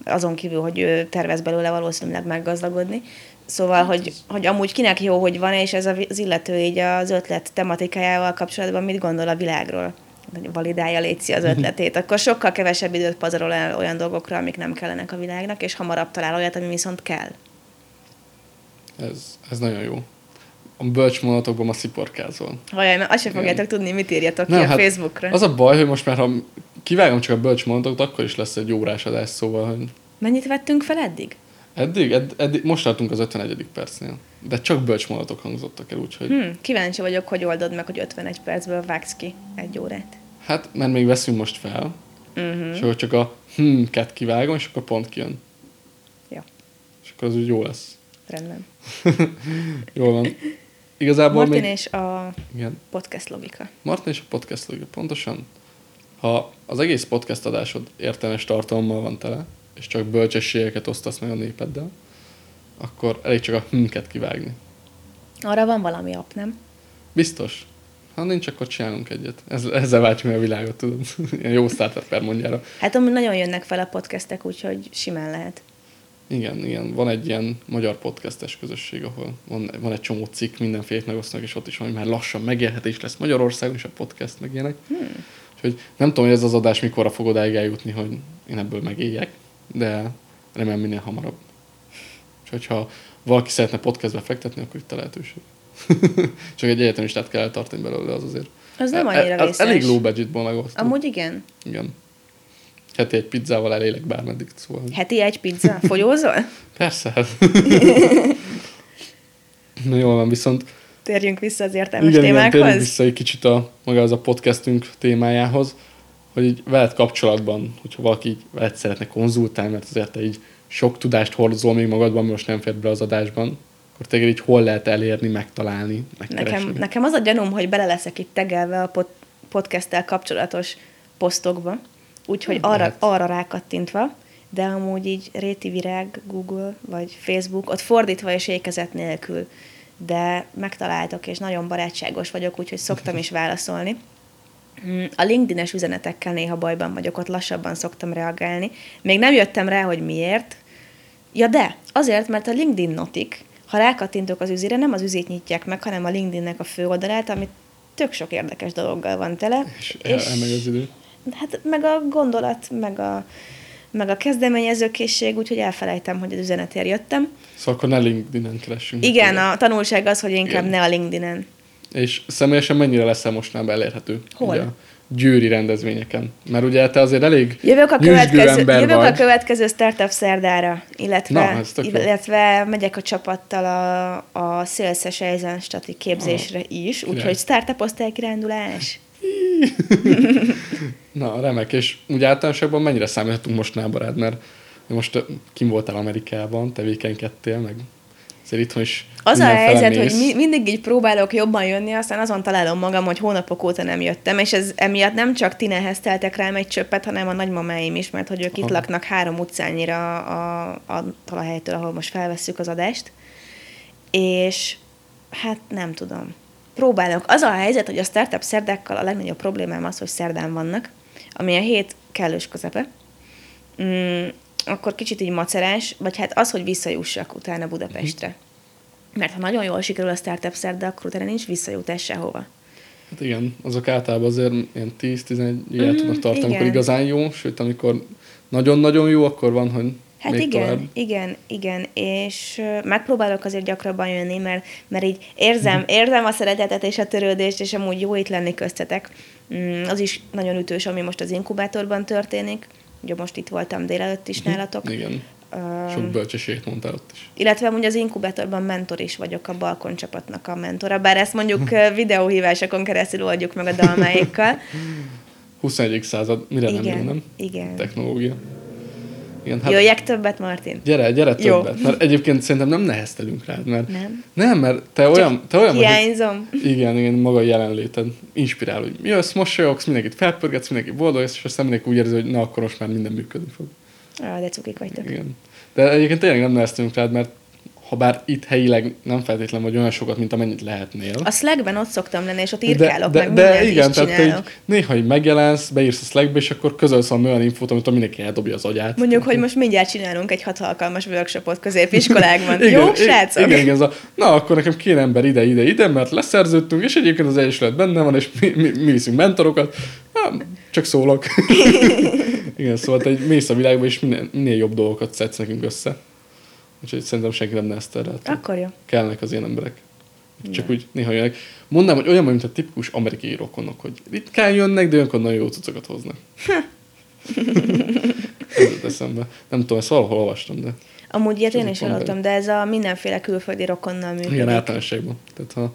[SPEAKER 2] Azon kívül, hogy ő tervez belőle valószínűleg meggazdagodni. Szóval, hogy, hogy amúgy kinek jó, hogy van, és ez az illető így az ötlet tematikájával kapcsolatban mit gondol a világról validálja létszi az [LAUGHS] ötletét, akkor sokkal kevesebb időt pazarol el olyan dolgokra, amik nem kellenek a világnak, és hamarabb talál olyat, ami viszont kell.
[SPEAKER 1] Ez, ez nagyon jó. A bölcs mondatokban ma sziporkázol.
[SPEAKER 2] Mert azt sem fogjátok tudni, mit írjatok ki a Facebookra.
[SPEAKER 1] Az a baj, hogy most már ha kivágom csak a bölcs mondatokat, akkor is lesz egy órás adás, szóval, hogy
[SPEAKER 2] Mennyit vettünk fel eddig?
[SPEAKER 1] eddig, edd, eddig most tartunk az 51. percnél. De csak bölcs mondatok hangzottak el, úgyhogy
[SPEAKER 2] Hm, kíváncsi vagyok, hogy oldod meg, hogy 51 percből vágsz ki egy órát.
[SPEAKER 1] hát, mert még veszünk most fel,
[SPEAKER 2] Uh-huh.
[SPEAKER 1] és akkor csak a hm-ket kivágom, és akkor pont kijön.
[SPEAKER 2] Ja,
[SPEAKER 1] És akkor az úgy jó lesz.
[SPEAKER 2] rendben. [LAUGHS]
[SPEAKER 1] Jól van. Igazából
[SPEAKER 2] Martin
[SPEAKER 1] még...
[SPEAKER 2] és a
[SPEAKER 1] Igen.
[SPEAKER 2] podcast logika.
[SPEAKER 1] Martin és a podcast logika. Pontosan. Ha az egész podcast adásod értelmes tartalommal van tele, és csak bölcsességeket osztasz meg a népeddel, akkor elég csak a hm-ket kivágni.
[SPEAKER 2] Arra van valami app, nem?
[SPEAKER 1] Biztos. Ha nincs, akkor csinálunk egyet. Ez, ezzel váltjuk meg a világot, tudod. [LAUGHS] Ilyen jó startup mondjára.
[SPEAKER 2] Hát nagyon jönnek fel a podcastek, úgyhogy simán lehet.
[SPEAKER 1] Igen, igen. Van egy ilyen magyar podcastes közösség, ahol van, van egy csomó cikk, mindenféle megosztanak, és ott is van, hogy már lassan megélhetés lesz Magyarországon is a podcast, meg ilyenek. Hmm. Úgyhogy nem tudom, hogy ez az adás mikorra fog odáig eljutni, hogy én ebből megéljek, de remélem minél hamarabb. És hogyha valaki szeretne podcastbe fektetni, akkor itt a lehetőség. [LAUGHS] Csak egy egyetemistát kell eltartani belőle, az azért.
[SPEAKER 2] Az nem
[SPEAKER 1] E-
[SPEAKER 2] annyira
[SPEAKER 1] e- az
[SPEAKER 2] vészes.
[SPEAKER 1] elég low budgetból megosztó.
[SPEAKER 2] Amúgy igen.
[SPEAKER 1] Igen. Heti egy pizzával elélek bármeddig, szóval...
[SPEAKER 2] Heti egy pizza. Fogyózol? [LAUGHS]
[SPEAKER 1] Persze. Na jól van, viszont
[SPEAKER 2] Térjünk vissza az értelmes
[SPEAKER 1] igen, igen, térjünk
[SPEAKER 2] témákhoz.
[SPEAKER 1] vissza egy kicsit a, maga az a podcastünk témájához, hogy így veled kapcsolatban, hogyha valaki így veled szeretne konzultálni, mert azért te így sok tudást hordozol még magadban, most nem fér be az adásban, akkor téged így hol lehet elérni, megtalálni, megkeresni.
[SPEAKER 2] Nekem, nekem az a gyanúm, hogy bele leszek itt tegelve a pod, podcasttel kapcsolatos posztokba, úgyhogy
[SPEAKER 1] Nem
[SPEAKER 2] arra,
[SPEAKER 1] lehet.
[SPEAKER 2] arra rákattintva, de amúgy így Réti Virág, Google vagy Facebook, ott fordítva és ékezet nélkül, de megtaláltok, és nagyon barátságos vagyok, úgyhogy szoktam is válaszolni. Mm, A LinkedIn-es üzenetekkel néha bajban vagyok, ott lassabban szoktam reagálni. Még nem jöttem rá, hogy miért. Ja de, azért, mert a LinkedIn notik, ha rákattintok az üzére, nem az üzét nyitják meg, hanem a LinkedInnek a fő oldalát, amit tök sok érdekes dologgal van tele.
[SPEAKER 1] És, és... elmegy az idő.
[SPEAKER 2] Hát meg a gondolat, meg a, meg a kezdeményezőkészség, úgyhogy elfelejtem, hogy az üzenetért jöttem.
[SPEAKER 1] Szóval akkor ne LinkedIn-en keressünk.
[SPEAKER 2] Igen, a tanulság az, hogy inkább
[SPEAKER 1] Igen.
[SPEAKER 2] ne a LinkedIn-en.
[SPEAKER 1] És személyesen mennyire leszel mostanában elérhető?
[SPEAKER 2] Hol?
[SPEAKER 1] Ugye, győri rendezvényeken. Mert ugye te azért elég
[SPEAKER 2] Jövök a következő,
[SPEAKER 1] ember
[SPEAKER 2] jövök
[SPEAKER 1] vagy.
[SPEAKER 2] a következő startup szerdára, illetve,
[SPEAKER 1] Na,
[SPEAKER 2] illetve megyek a csapattal a, a Szélszes Eisenstati képzésre is,
[SPEAKER 1] Király.
[SPEAKER 2] úgyhogy startup osztálykirándulás. [LAUGHS]
[SPEAKER 1] Na, remek, és úgy általánosabban mennyire számíthatunk most nábarád, mert most kim voltál Amerikában, tevékenykedtél, meg azért itthon is
[SPEAKER 2] Az a helyzet,
[SPEAKER 1] mész.
[SPEAKER 2] hogy mi, mindig így próbálok jobban jönni, aztán azon találom magam, hogy hónapok óta nem jöttem, és ez emiatt nem csak ti nehezteltek rám egy csöppet, hanem a nagymamáim is, mert hogy ők itt
[SPEAKER 1] Aha.
[SPEAKER 2] laknak három utcányira a, a talahelytől, ahol most felvesszük az adást. És hát nem tudom. Próbálok. Az a helyzet, hogy a startup szerdákkal a legnagyobb problémám az, hogy szerdán vannak, ami a hét kellős közepe. Mm, akkor kicsit így macerás, vagy hát az, hogy visszajussak utána Budapestre. Mert ha nagyon jól sikerül a startup szerda, akkor utána nincs visszajutás sehova.
[SPEAKER 1] Hát igen, azok általában azért ilyen 10-11 évet
[SPEAKER 2] Mhm,
[SPEAKER 1] tudnak tartani, amikor igazán jó, sőt, amikor nagyon-nagyon jó, akkor van, hogy
[SPEAKER 2] Hát
[SPEAKER 1] még
[SPEAKER 2] igen,
[SPEAKER 1] tovább.
[SPEAKER 2] igen, igen, és megpróbálok azért gyakrabban jönni, mert, mert így érzem, érzem a szeretetet és a törődést, és amúgy jó itt lenni köztetek. Mm, az is nagyon ütős, ami most az inkubátorban történik. Ugye most itt voltam délelőtt is nálatok.
[SPEAKER 1] Igen. Sok bölcsességet mondtál ott is.
[SPEAKER 2] illetve amúgy az inkubátorban mentor is vagyok, a balkon csapatnak a mentora, bár ezt mondjuk [LAUGHS] videóhívásokon keresztül oldjuk meg a dalmáikkal.
[SPEAKER 1] 21. [LAUGHS] század, mire nem
[SPEAKER 2] Igen,
[SPEAKER 1] nem?
[SPEAKER 2] igen.
[SPEAKER 1] Technológia. Igen,
[SPEAKER 2] Hát, Jöjjek többet, Martin?
[SPEAKER 1] Gyere, gyere
[SPEAKER 2] Jó.
[SPEAKER 1] többet. Mert egyébként szerintem nem neheztelünk rád, mert...
[SPEAKER 2] Nem.
[SPEAKER 1] Nem, mert te olyan, te olyan vagy,
[SPEAKER 2] Hiányzom.
[SPEAKER 1] Igen, igen, maga a jelenléted inspirál, hogy jössz, mosolyogsz, mindenkit felpörgetsz, mindenki boldog és aztán mindenki úgy érzi, hogy na, akkor most már minden működni fog.
[SPEAKER 2] Ah, de cukik vagytok.
[SPEAKER 1] Igen. De egyébként tényleg nem neheztünk rád, mert ha bár itt helyileg nem feltétlen vagy olyan sokat, mint amennyit lehetnél.
[SPEAKER 2] A Slackben ott szoktam lenni, és ott írkálok,
[SPEAKER 1] de,
[SPEAKER 2] meg
[SPEAKER 1] de,
[SPEAKER 2] mindent
[SPEAKER 1] de igen,
[SPEAKER 2] is
[SPEAKER 1] tehát így, néha így megjelensz, beírsz a Slackbe, és akkor közölsz valami olyan infót, amit mindenki eldobja az agyát.
[SPEAKER 2] Mondjuk, hogy most mindjárt csinálunk egy hat alkalmas workshopot középiskolákban. [LAUGHS]
[SPEAKER 1] Igen,
[SPEAKER 2] Jó, srácok?
[SPEAKER 1] Igen, igen, ez a, na akkor nekem kéne ember ide, ide, ide, mert leszerződtünk, és egyébként az egyesület benne van, és mi, mi, mi viszünk mentorokat. Na, csak szólok. [LAUGHS] igen, szóval te egy mész a világba, és minél, minél jobb dolgokat szedsz nekünk össze. Úgyhogy szerintem senki nem neheztel rá.
[SPEAKER 2] Akkor jó.
[SPEAKER 1] Kellnek az ilyen emberek. Csak úgy néha jönnek. Mondanám, hogy olyan, mint a tipikus amerikai rokonok, hogy ritkán jönnek, de olyankor nagyon jó cuccokat hoznak. [LAUGHS] Ez jut eszembe. Nem tudom, ezt valahol olvastam, de
[SPEAKER 2] Amúgy ilyet én
[SPEAKER 1] Ez
[SPEAKER 2] is hallottam, de ez a mindenféle külföldi rokonnal működik.
[SPEAKER 1] igen, általánosságban. Tehát ha, ha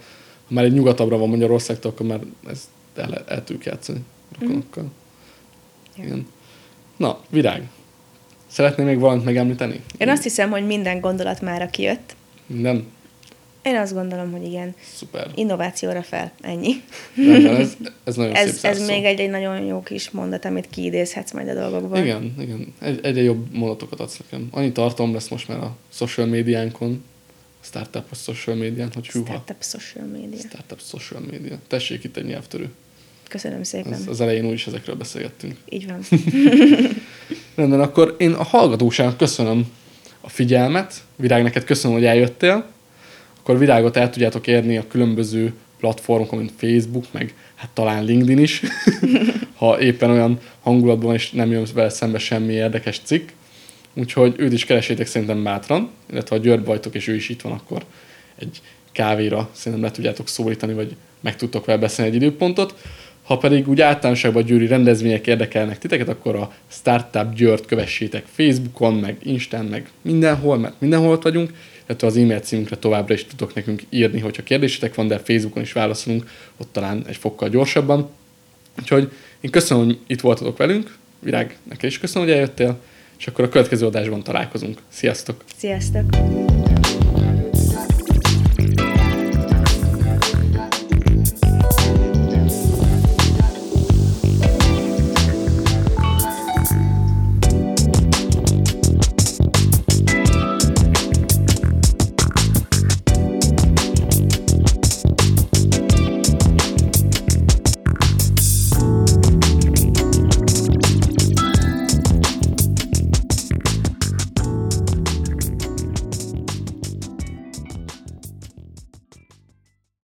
[SPEAKER 1] már egy nyugatabbra van Magyarországtól, akkor már ezt el, el tudjuk játszani rokonokkal.
[SPEAKER 2] Ja.
[SPEAKER 1] Igen. Na, virág. Szeretnél még valamit megemlíteni?
[SPEAKER 2] Én azt hiszem, hogy minden gondolat már kijött.
[SPEAKER 1] Minden?
[SPEAKER 2] Én azt gondolom, hogy igen.
[SPEAKER 1] Szuper.
[SPEAKER 2] Innovációra fel. Ennyi.
[SPEAKER 1] Rendben, ez, [LAUGHS] ez nagyon szép
[SPEAKER 2] Ez, ez
[SPEAKER 1] zárszó.
[SPEAKER 2] még egy, egy nagyon jó kis mondat, amit kiidézhetsz majd a dolgokból.
[SPEAKER 1] Igen, igen. Egy, egyre jobb mondatokat adsz nekem. Annyi tartalom lesz most már a social médiánkon, a startup social médián, hogy hűha.
[SPEAKER 2] Startup social media.
[SPEAKER 1] Startup social media. Tessék itt egy nyelvtörő.
[SPEAKER 2] Köszönöm szépen.
[SPEAKER 1] Az, az elején úgyis ezekről beszélgettünk.
[SPEAKER 2] Így van. [LAUGHS]
[SPEAKER 1] Rendben, akkor én a hallgatóságnak köszönöm a figyelmet. Virág, neked köszönöm, hogy eljöttél. Akkor Virágot el tudjátok érni a különböző platformokon, mint Facebook, meg hát talán LinkedIn is, [LAUGHS] ha éppen olyan hangulatban és nem jön vele szembe semmi érdekes cikk. Úgyhogy őt is keresétek szerintem bátran, illetve ha Győrbe vagytok, és ő is itt van, akkor egy kávéra szerintem le tudjátok szólítani, vagy meg tudtok vele beszélni egy időpontot. Ha pedig úgy általánosságban győri rendezvények érdekelnek titeket, akkor a Startup Győrt kövessétek Facebookon, meg Instán, meg mindenhol, mert mindenhol ott vagyunk, illetve az e-mail címünkre továbbra is tudok nekünk írni, hogyha kérdésetek van, de Facebookon is válaszolunk, ott talán egy fokkal gyorsabban. Úgyhogy én köszönöm, hogy itt voltatok velünk, Virág, neked is köszönöm, hogy eljöttél, és akkor a következő adásban találkozunk. Sziasztok!
[SPEAKER 2] Sziasztok!